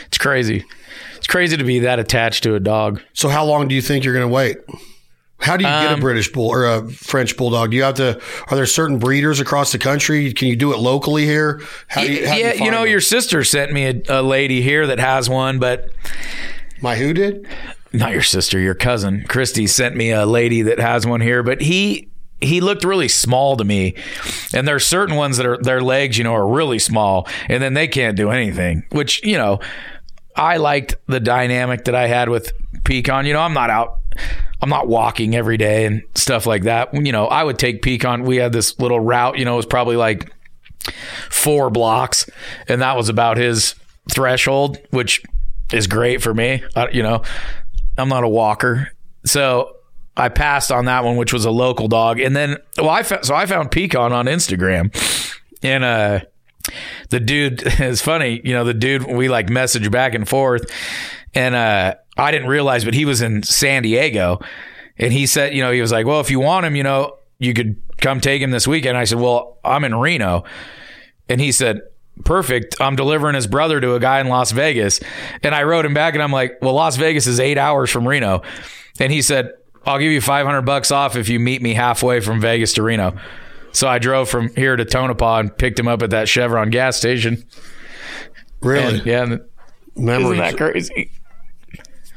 It's crazy. It's crazy to be that attached to a dog. So how long do you think you're going to wait? How do you get a Um, British bull or a French bulldog? Do you have to? Are there certain breeders across the country? Can you do it locally here? How do you, how do yeah, you, know, them? your sister sent me a, a lady here that has one, but my who did? not your sister, your cousin Christy sent me a lady that has one here, but he he looked really small to me. And there's certain ones that are their legs, you know, are really small, and then they can't do anything. Which you know, I liked the dynamic that I had with Picon. You know, I'm not out. I'm not walking every day and stuff like that. You know, I would take Picon. We had this little route, you know, it was probably like four blocks, and that was about his threshold, which is great for me. I, you know, I'm not a walker, so I passed on that one, which was a local dog, and then well, I so I found Picon on Instagram, and uh, the dude is funny. You know, the dude we like message back and forth, and uh, I didn't realize, but he was in San Diego, and he said, you know, he was like, well, if you want him, you know, you could come take him this weekend. I said, well, I'm in Reno. And he said, Perfect. I'm delivering his brother to a guy in Las Vegas. And I wrote him back and I'm like, Well, Las Vegas is eight hours from Reno. And he said, I'll give you 500 bucks off if you meet me halfway from Vegas to Reno. So I drove from here to Tonopah and picked him up at that Chevron gas station. Really? And, yeah. and- Memories. Isn't that crazy?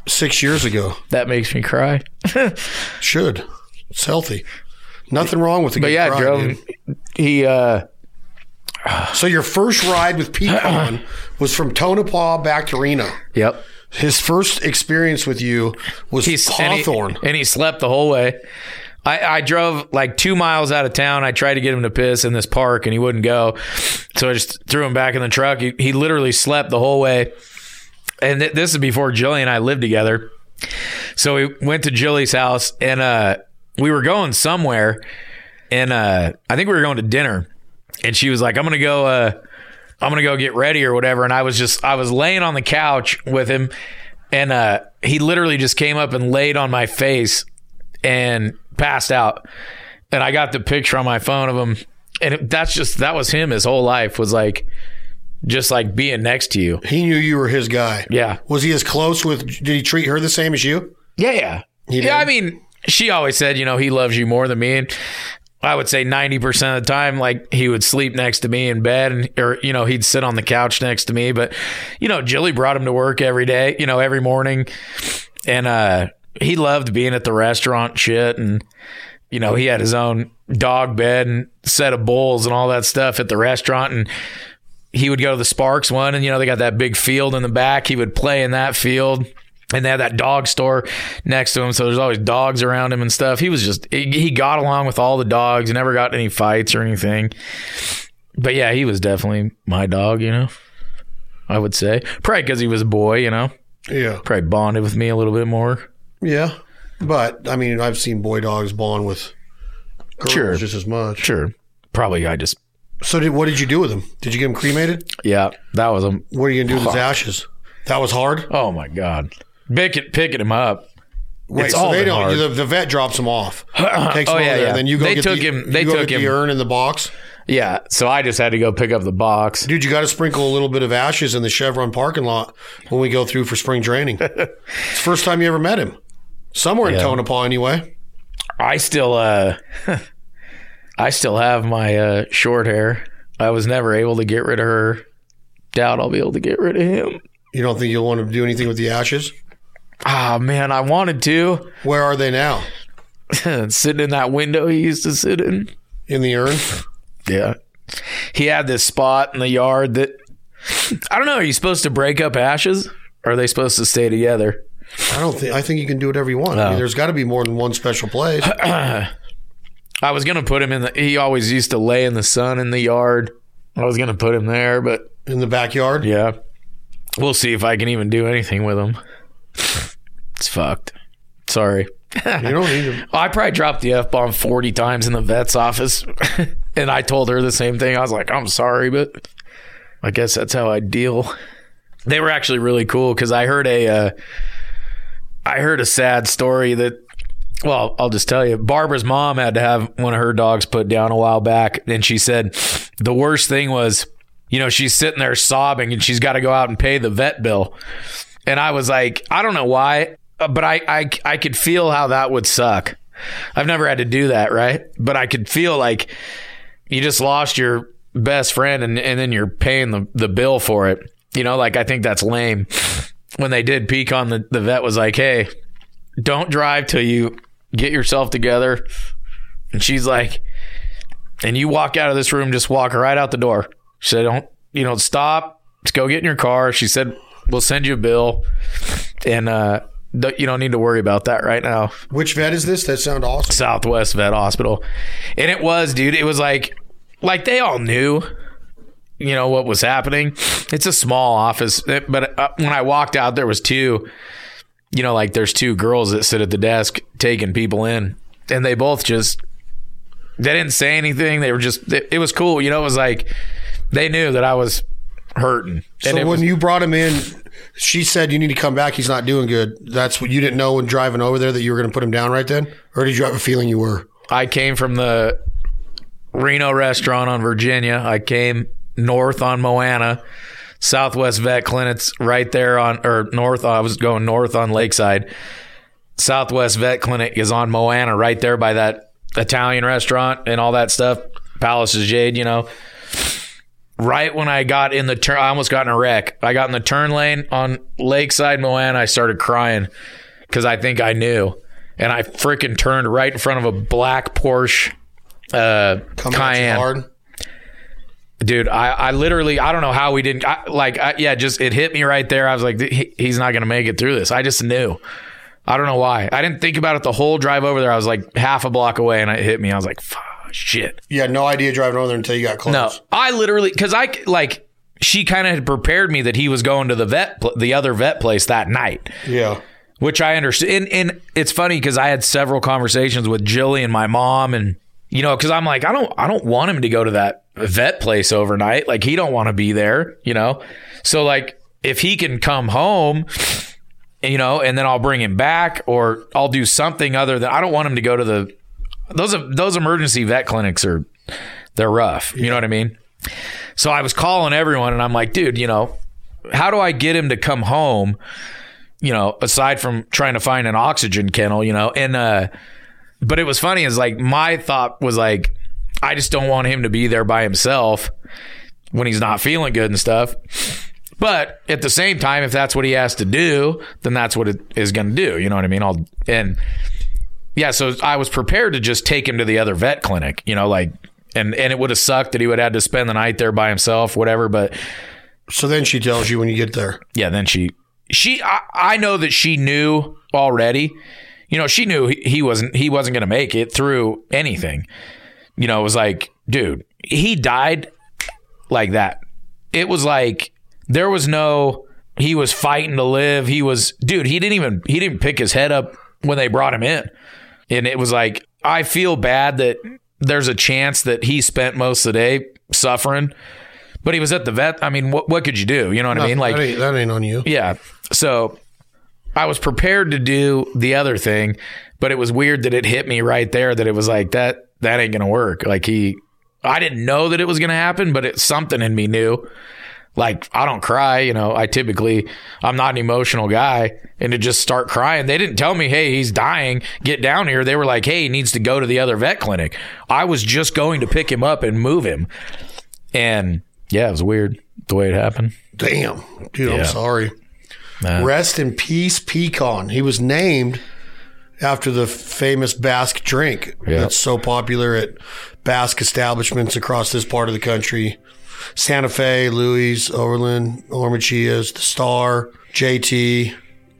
Six years ago. That makes me cry. Should. It's healthy. Nothing wrong with the. But good yeah, cry, drove. dude. He, uh, So your first ride with Picon was from Tonopah back to Reno. yep. His first experience with you was He's and he- Hawthorne. and he slept the whole way. I, I drove like two miles out of town. I tried to get him to piss in this park, and he wouldn't go. So I just threw him back in the truck. He, he literally slept the whole way. And th- this is before Jilly and I lived together. So we went to Jilly's house, and uh, we were going somewhere. And uh, I think we were going to dinner. And she was like, "I'm gonna go. Uh, I'm gonna go get ready or whatever." And I was just, I was laying on the couch with him, and uh, he literally just came up and laid on my face and passed out. And I got the picture on my phone of him, and it, that's just that was him. His whole life was like, just like being next to you. He knew you were his guy. Yeah, Was he as close with? Did he treat her the same as you? yeah, yeah. yeah, I mean, she always said, you know, he loves you more than me. And I would say 90% of the time, like he would sleep next to me in bed and, or, you know, he'd sit on the couch next to me. But, you know, Jilly brought him to work every day, you know, every morning. And, uh, he loved being at the restaurant shit. And, you know, he had his own dog bed and set of bowls and all that stuff at the restaurant. And, he would go to the Sparks one, and you know they got that big field in the back. He would play in that field, and they had that dog store next to him. So there's always dogs around him and stuff. He was just he got along with all the dogs. Never got any fights or anything. But yeah, he was definitely my dog. You know, I would say probably because he was a boy. You know, Yeah. probably bonded with me a little bit more. Yeah. But I mean, I've seen boy dogs bond with Girls Sure. just as much. Sure. Probably I just So did what did you do with him? Did you get him cremated? yeah, that was a What are you gonna do with his ashes? That was hard. oh my god. Picking picking him up. Wait, It's so all they don't. hard. The, the vet drops him off. Takes Oh, him over yeah, there, yeah. then you go They get took the, him- they took get the urn in the box. Yeah. So I just had to go pick up the box. Dude, you got to sprinkle a little bit of ashes in the Chevron parking lot when we go through for spring training. it's the first time you ever met him. Somewhere in Yeah. Tonopah, anyway. I still uh I still have my uh short hair. I was never able to get rid of her. Doubt I'll be able to get rid of him. You don't think you'll want to do anything with the ashes? Ah man, I wanted to. Where are they now? Sitting in that window he used to sit in. In the urn? Yeah. He had this spot in the yard that I don't know, are you supposed to break up ashes? Or are they supposed to stay together? I don't think. I think you can do whatever you want. I mean, Oh. there's got to be more than one special place. I was gonna put him in the he always used to lay in the sun in the yard. I was gonna put him there, but in the backyard. Yeah. We'll see if I can even do anything with them. It's fucked. Sorry. You don't need them. I probably dropped the F bomb 40 times in the vet's office. and I told her the same thing. I was like, I'm sorry, but I guess that's how I deal. They were actually really cool because I heard a, uh, I heard a sad story that, well, I'll just tell you. Barbara's mom had to have one of her dogs put down a while back. And she said the worst thing was, you know, she's sitting there sobbing and she's got to go out and pay the vet bill. And I was like, I don't know why, uh, but I, I, I could feel how that would suck. I've never had to do that, right? But I could feel like you just lost your best friend and, and then you're paying the, the bill for it. You know, like I think that's lame. When they did Picon the, the vet was like, hey, don't drive till you get yourself together. And she's like, and you walk out of this room, just walk right out the door. She said, don't, you know, stop. Just go get in your car. She said, we'll send you a bill. And, uh, you don't need to worry about that right now. Which vet is this? That sound awesome. Southwest Vet Hospital. And it was, dude, it was like like they all knew you know what was happening. It's a small office, but uh, when I walked out there was two you know like there's two girls that sit at the desk taking people in and they both just they didn't say anything. They were just it, it was cool, you know, it was like they knew that I was hurting. And So when was, you brought him in, she said you need to come back. He's not doing good. That's what you didn't know when driving over there that you were going to put him down right then, or did you have a feeling you were? I came from the Reno restaurant on Virginia. I came north on Moana. Southwest Vet Clinic's right there on, or north. I was going north on Lakeside. Southwest Vet Clinic is on Moana, right there by that Italian restaurant and all that stuff. Palace of Jade, you know. Right when I got in the turn, I almost got in a wreck. I got in the turn lane on Lakeside Moana. I started crying because I think I knew, and I freaking turned right in front of a black Porsche uh, Coming Cayenne. Dude, I, I literally, I don't know how we didn't, I, like, I, yeah, just it hit me right there. I was like, he, he's not going to make it through this. I just knew. I don't know why. I didn't think about it the whole drive over there. I was like half a block away and it hit me. I was like, fuck, shit. You had no idea driving over there until you got close. No, I literally, because I, like, she kind of had prepared me that he was going to the vet, pl- the other vet place that night Yeah. which I understand. And, and it's funny because I had several conversations with Jilly and my mom, and you know, because I'm like, I don't, I don't want him to go to that vet place overnight. Like he don't want to be there, you know. So like, if he can come home, you know, and then I'll bring him back, or I'll do something other than I don't want him to go to the those those emergency vet clinics are they're rough. You know what I mean? So I was calling everyone, and I'm like, dude, you know, how do I get him to come home? you know, aside from trying to find an oxygen kennel, you know, and uh but it was funny is like my thought was like I just don't want him to be there by himself when he's not feeling good and stuff. But at the same time, if that's what he has to do, then that's what it is going to do. You know what I mean? I'll and yeah, so I was prepared to just take him to the other vet clinic. You know, like and and it would have sucked that he would have had to spend the night there by himself, whatever. But So then she tells you when you get there. yeah, then she she I, I know that she knew already. You know, she knew he, he wasn't he wasn't going to make it through anything. You know, it was like, dude, he died like that. It was like there was no he was fighting to live. He was dude, he didn't even he didn't pick his head up when they brought him in. And it was like I feel bad that there's a chance that he spent most of the day suffering, but he was at the vet. I mean, what what could you do? You know what I mean? Like, that ain't, that ain't on you. yeah. So I was prepared to do the other thing, but it was weird that it hit me right there that it was like that that ain't gonna work. Like he I didn't know that it was gonna happen, but it's something in me knew. Like I don't cry, you know, I typically I'm not an emotional guy and to just start crying. They didn't tell me, "Hey, he's dying. Get down here." They were like, "Hey, he needs to go to the other vet clinic." I was just going to pick him up and move him. And yeah, it was weird the way it happened. Damn, dude, Yeah. I'm sorry. Nah. Rest in peace, Picon. He was named after the famous Basque drink Yeah. that's so popular at Basque establishments across this part of the country. Santa Fe, Louis, Overland, Ormachea's, The Star, JT.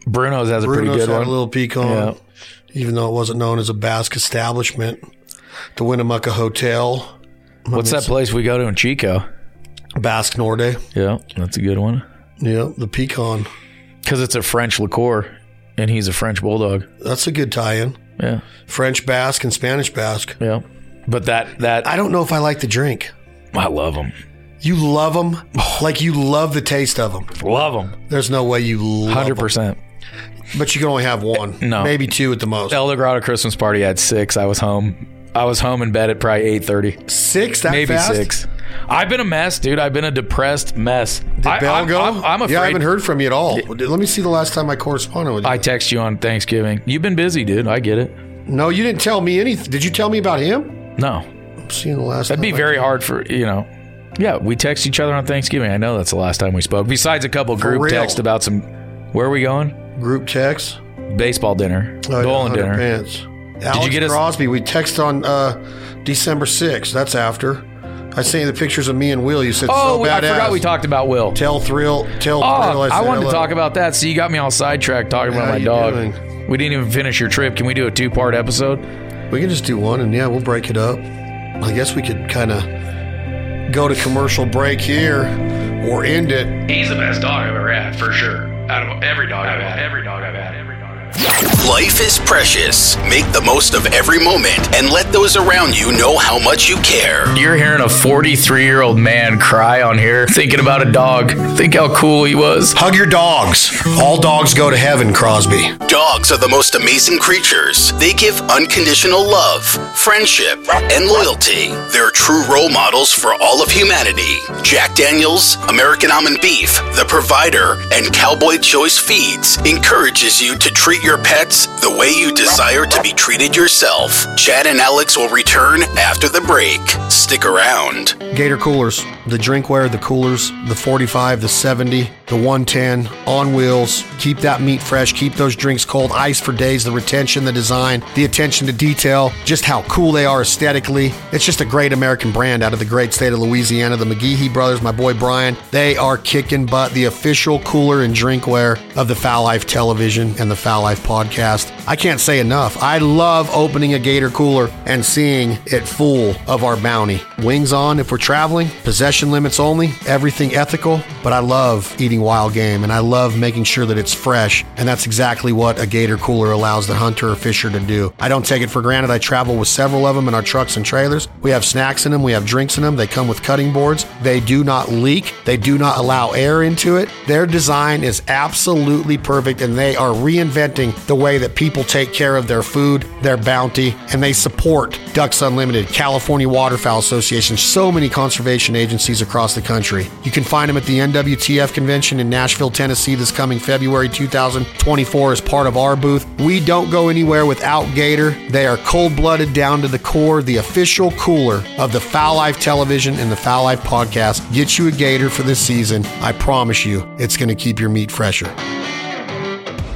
Bruno's has a Bruno's pretty good had one. a little Picon, Yeah. even though it wasn't known as a Basque establishment. The Winnemucca Hotel, What's that place we go to in Chico? Basque Norte. Yeah, that's a good one. Yeah, the Picon. Because it's a French liqueur, and he's a French bulldog. That's a good tie-in. Yeah, French Basque and Spanish Basque. yeah. But that that I don't know if I like the drink. I love them. You love them like you love the taste of them. Love them. There's no way you love Hundred 'em. percent. But you can only have one. Eh, no. maybe two at the most. El Dorado Christmas party at six. I was home. I was home in bed at probably eight thirty, Six? That maybe fast? six. I've been a mess, dude. I've been a depressed mess. Did I, Bell I'm, go? I'm, I'm afraid. yeah, I haven't heard from you at all. Let me see the last time I corresponded with you. I text you on Thanksgiving. You've been busy, dude. I get it. no, you didn't tell me anything. Did you tell me about him? No, I'm seeing the last. That'd be I- very hard for you know. Yeah, we text each other on Thanksgiving. I know that's the last time we spoke. Besides a couple group real? text about some. Where are we going? group text. Baseball dinner, Oh, yeah, bowling 100 dinner. Pants. Alex you get us- Crosby? We text on uh, December 6th. That's after. I sent you the pictures of me and Will. You said Oh, so we- I badass. forgot we talked about Will. Tell thrill. Tell Oh, thrill. I said wanted to talk about that. So you got me all sidetracked talking about How my you dog. doing? We didn't even finish your trip. Can we do a two part episode? We can just do one, and yeah, we'll break it up. I guess we could kind of go to commercial break here, or end it. He's the best dog I've ever had, for sure. Out of every dog I've had, every dog I've had, Life is precious. Make the most of every moment and let those around you know how much you care. You're hearing a 43 year old man cry on here thinking about a dog. Think how cool he was. Hug your dogs. All dogs go to heaven, Crosby. Dogs are the most amazing creatures. They give unconditional love, friendship, and loyalty. They're true role models for all of humanity. Jack Daniels, American Almond Beef, The Provider, and Cowboy Choice Feeds encourages you to treat your pets the way you desire to be treated yourself. Chad and Alex will return after the break. Stick around. Gator coolers, the drinkware, the coolers, the 45, the 70, the 110, on wheels. Keep that meat fresh, keep those drinks cold, ice for days, the retention, the design, the attention to detail, just how cool they are aesthetically. It's just a great American brand out of the great state of Louisiana. The McGeehee brothers, my boy Brian, they are kicking butt, the official cooler and drinkware of the Fowl Life television and the Fowl Life podcast. I can't say enough. I love opening a Gator cooler and seeing it full of our bounty. Wings on if we're traveling, possession limits only, everything ethical, but I love eating wild game and I love making sure that it's fresh. And that's exactly what a Gator cooler allows the hunter or fisher to do. I don't take it for granted. I travel with several of them in our trucks and trailers. We have snacks in them, we have drinks in them. They come with cutting boards. They do not leak, they do not allow air into it. Their design is absolutely perfect and they are reinventing the way that people take care of their food, their bounty, and they support Ducks Unlimited, California Waterfowl Association, so many conservation agencies across the country. You can find them at the NWTF convention in Nashville, Tennessee this coming February 2024 as part of our booth. We don't go anywhere without Gator. They are cold blooded down to the core, the official cooler of the Fowl Life television and the Fowl Life podcast. Get you a Gator for this season. I promise you, it's going to keep your meat fresher.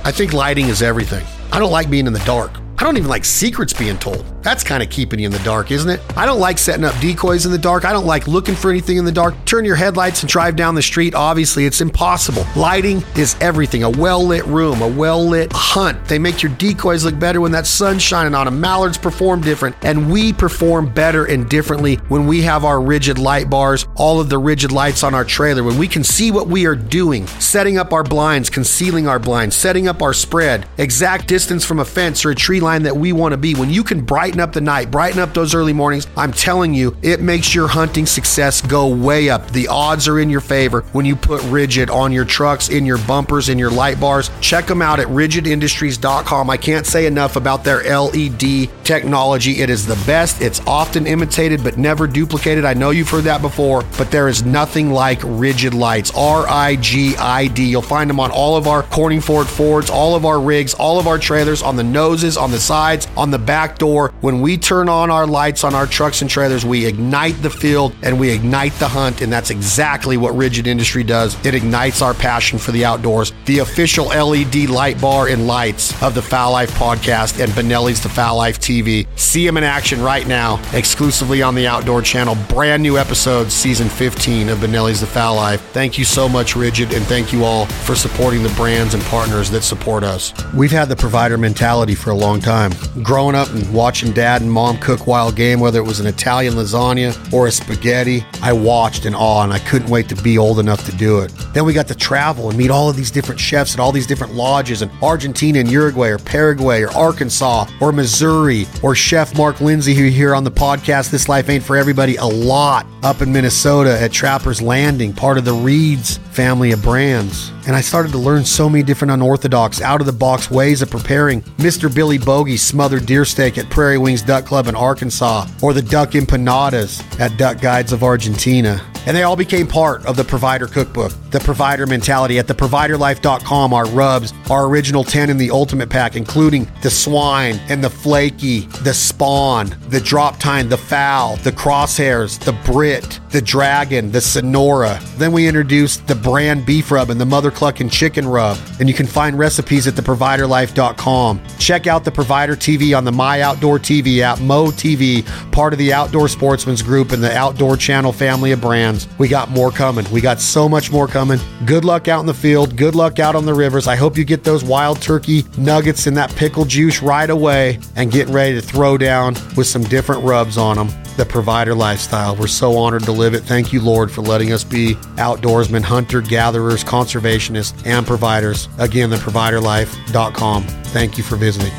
I think lighting is everything. I don't like being in the dark. I don't even like secrets being told. That's kind of keeping you in the dark, isn't it? I don't like setting up decoys in the dark. I don't like looking for anything in the dark. Turn your headlights and drive down the street. Obviously, it's impossible. Lighting is everything. A well lit room, a well lit hunt. They make your decoys look better when that sun's shining on them. Mallards perform different, and we perform better and differently when we have our rigid light bars, all of the rigid lights on our trailer, when we can see what we are doing, setting up our blinds, concealing our blinds, setting up our spread, exact distance from a fence or a tree line that we want to be. When you can brighten brighten up the night, brighten up those early mornings. I'm telling you, it makes your hunting success go way up. The odds are in your favor when you put Rigid on your trucks, in your bumpers, in your light bars. Check them out at rigidindustries.com. I can't say enough about their LED technology. It is the best. It's often imitated but never duplicated. I know you've heard that before, but there is nothing like Rigid lights. R I G I D. You'll find them on all of our Corning Ford Fords, all of our rigs, all of our trailers, on the noses, on the sides, on the back door. When we turn on our lights on our trucks and trailers, we ignite the field and we ignite the hunt, and that's exactly what Rigid Industry does. It ignites our passion for the outdoors. The official LED light bar and lights of the Fowl Life podcast and Benelli's The Fowl Life TV. See them in action right now, exclusively on the Outdoor Channel. Brand new episodes, season 15 of Benelli's The Fowl Life. Thank you so much, Rigid, and thank you all for supporting the brands and partners that support us. We've had the provider mentality for a long time. Growing up and watching dad and mom cook wild game, whether it was an Italian lasagna or a spaghetti, I watched in awe and I couldn't wait to be old enough to do it. Then we got to travel and meet all of these different chefs at all these different lodges in Argentina and Uruguay or Paraguay or Arkansas or Missouri or Chef Mark Lindsay, who you hear on the podcast This Life Ain't For Everybody a lot up in Minnesota at Trapper's Landing, part of the Reeds family of brands. And I started to learn so many different unorthodox, out of the box ways of preparing Mr. Billy Bogey's smothered deer steak at Prairie Wings Duck Club in Arkansas or the duck empanadas at Duck Guides of Argentina. And they all became part of the provider cookbook, the provider mentality at theproviderlife.com. Our rubs, our original 10 in the ultimate pack, including the swine and the flaky, the spawn, the drop tine, the foul, the crosshairs, the Brit, the dragon, the Sonora. Then we introduced the brand beef rub and the mother clucking chicken rub. And you can find recipes at theproviderlife.com. Check out the Provider TV on the My Outdoor TV app, Mo TV, part of the Outdoor Sportsman's Group and the Outdoor Channel family of brands. We got more coming. We got so much more coming. Good luck out in the field. Good luck out on the rivers. I hope you get those wild turkey nuggets and that pickle juice right away and get ready to throw down with some different rubs on them the provider lifestyle. We're so honored to live it. Thank you, Lord, for letting us be outdoorsmen, hunter gatherers, conservationists, and providers. Again, theproviderlife.com. Thank you for visiting.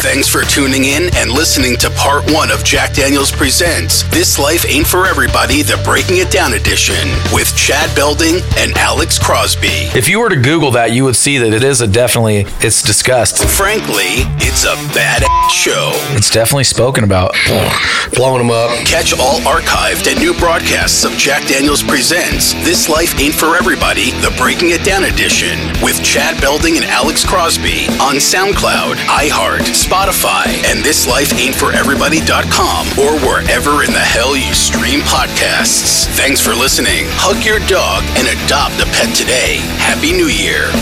Thanks for tuning in and listening to part one of Jack Daniels Presents This Life Ain't For Everybody, the Breaking It Down edition with Chad Belding and Alex Crosby. If you were to Google that, you would see that it is a definitely, it's discussed. Frankly, it's a badass show. It's definitely spoken about. Blowing them up. Catch all archived and new broadcasts of Jack Daniels Presents This Life Ain't For Everybody, the Breaking It Down edition with Chad Belding and Alex Crosby on SoundCloud, iHeart, Spotify, and thislifeaintforeverybody.com or wherever in the hell you stream podcasts. Thanks for listening. Hug your dog and adopt a pet today. Happy New Year.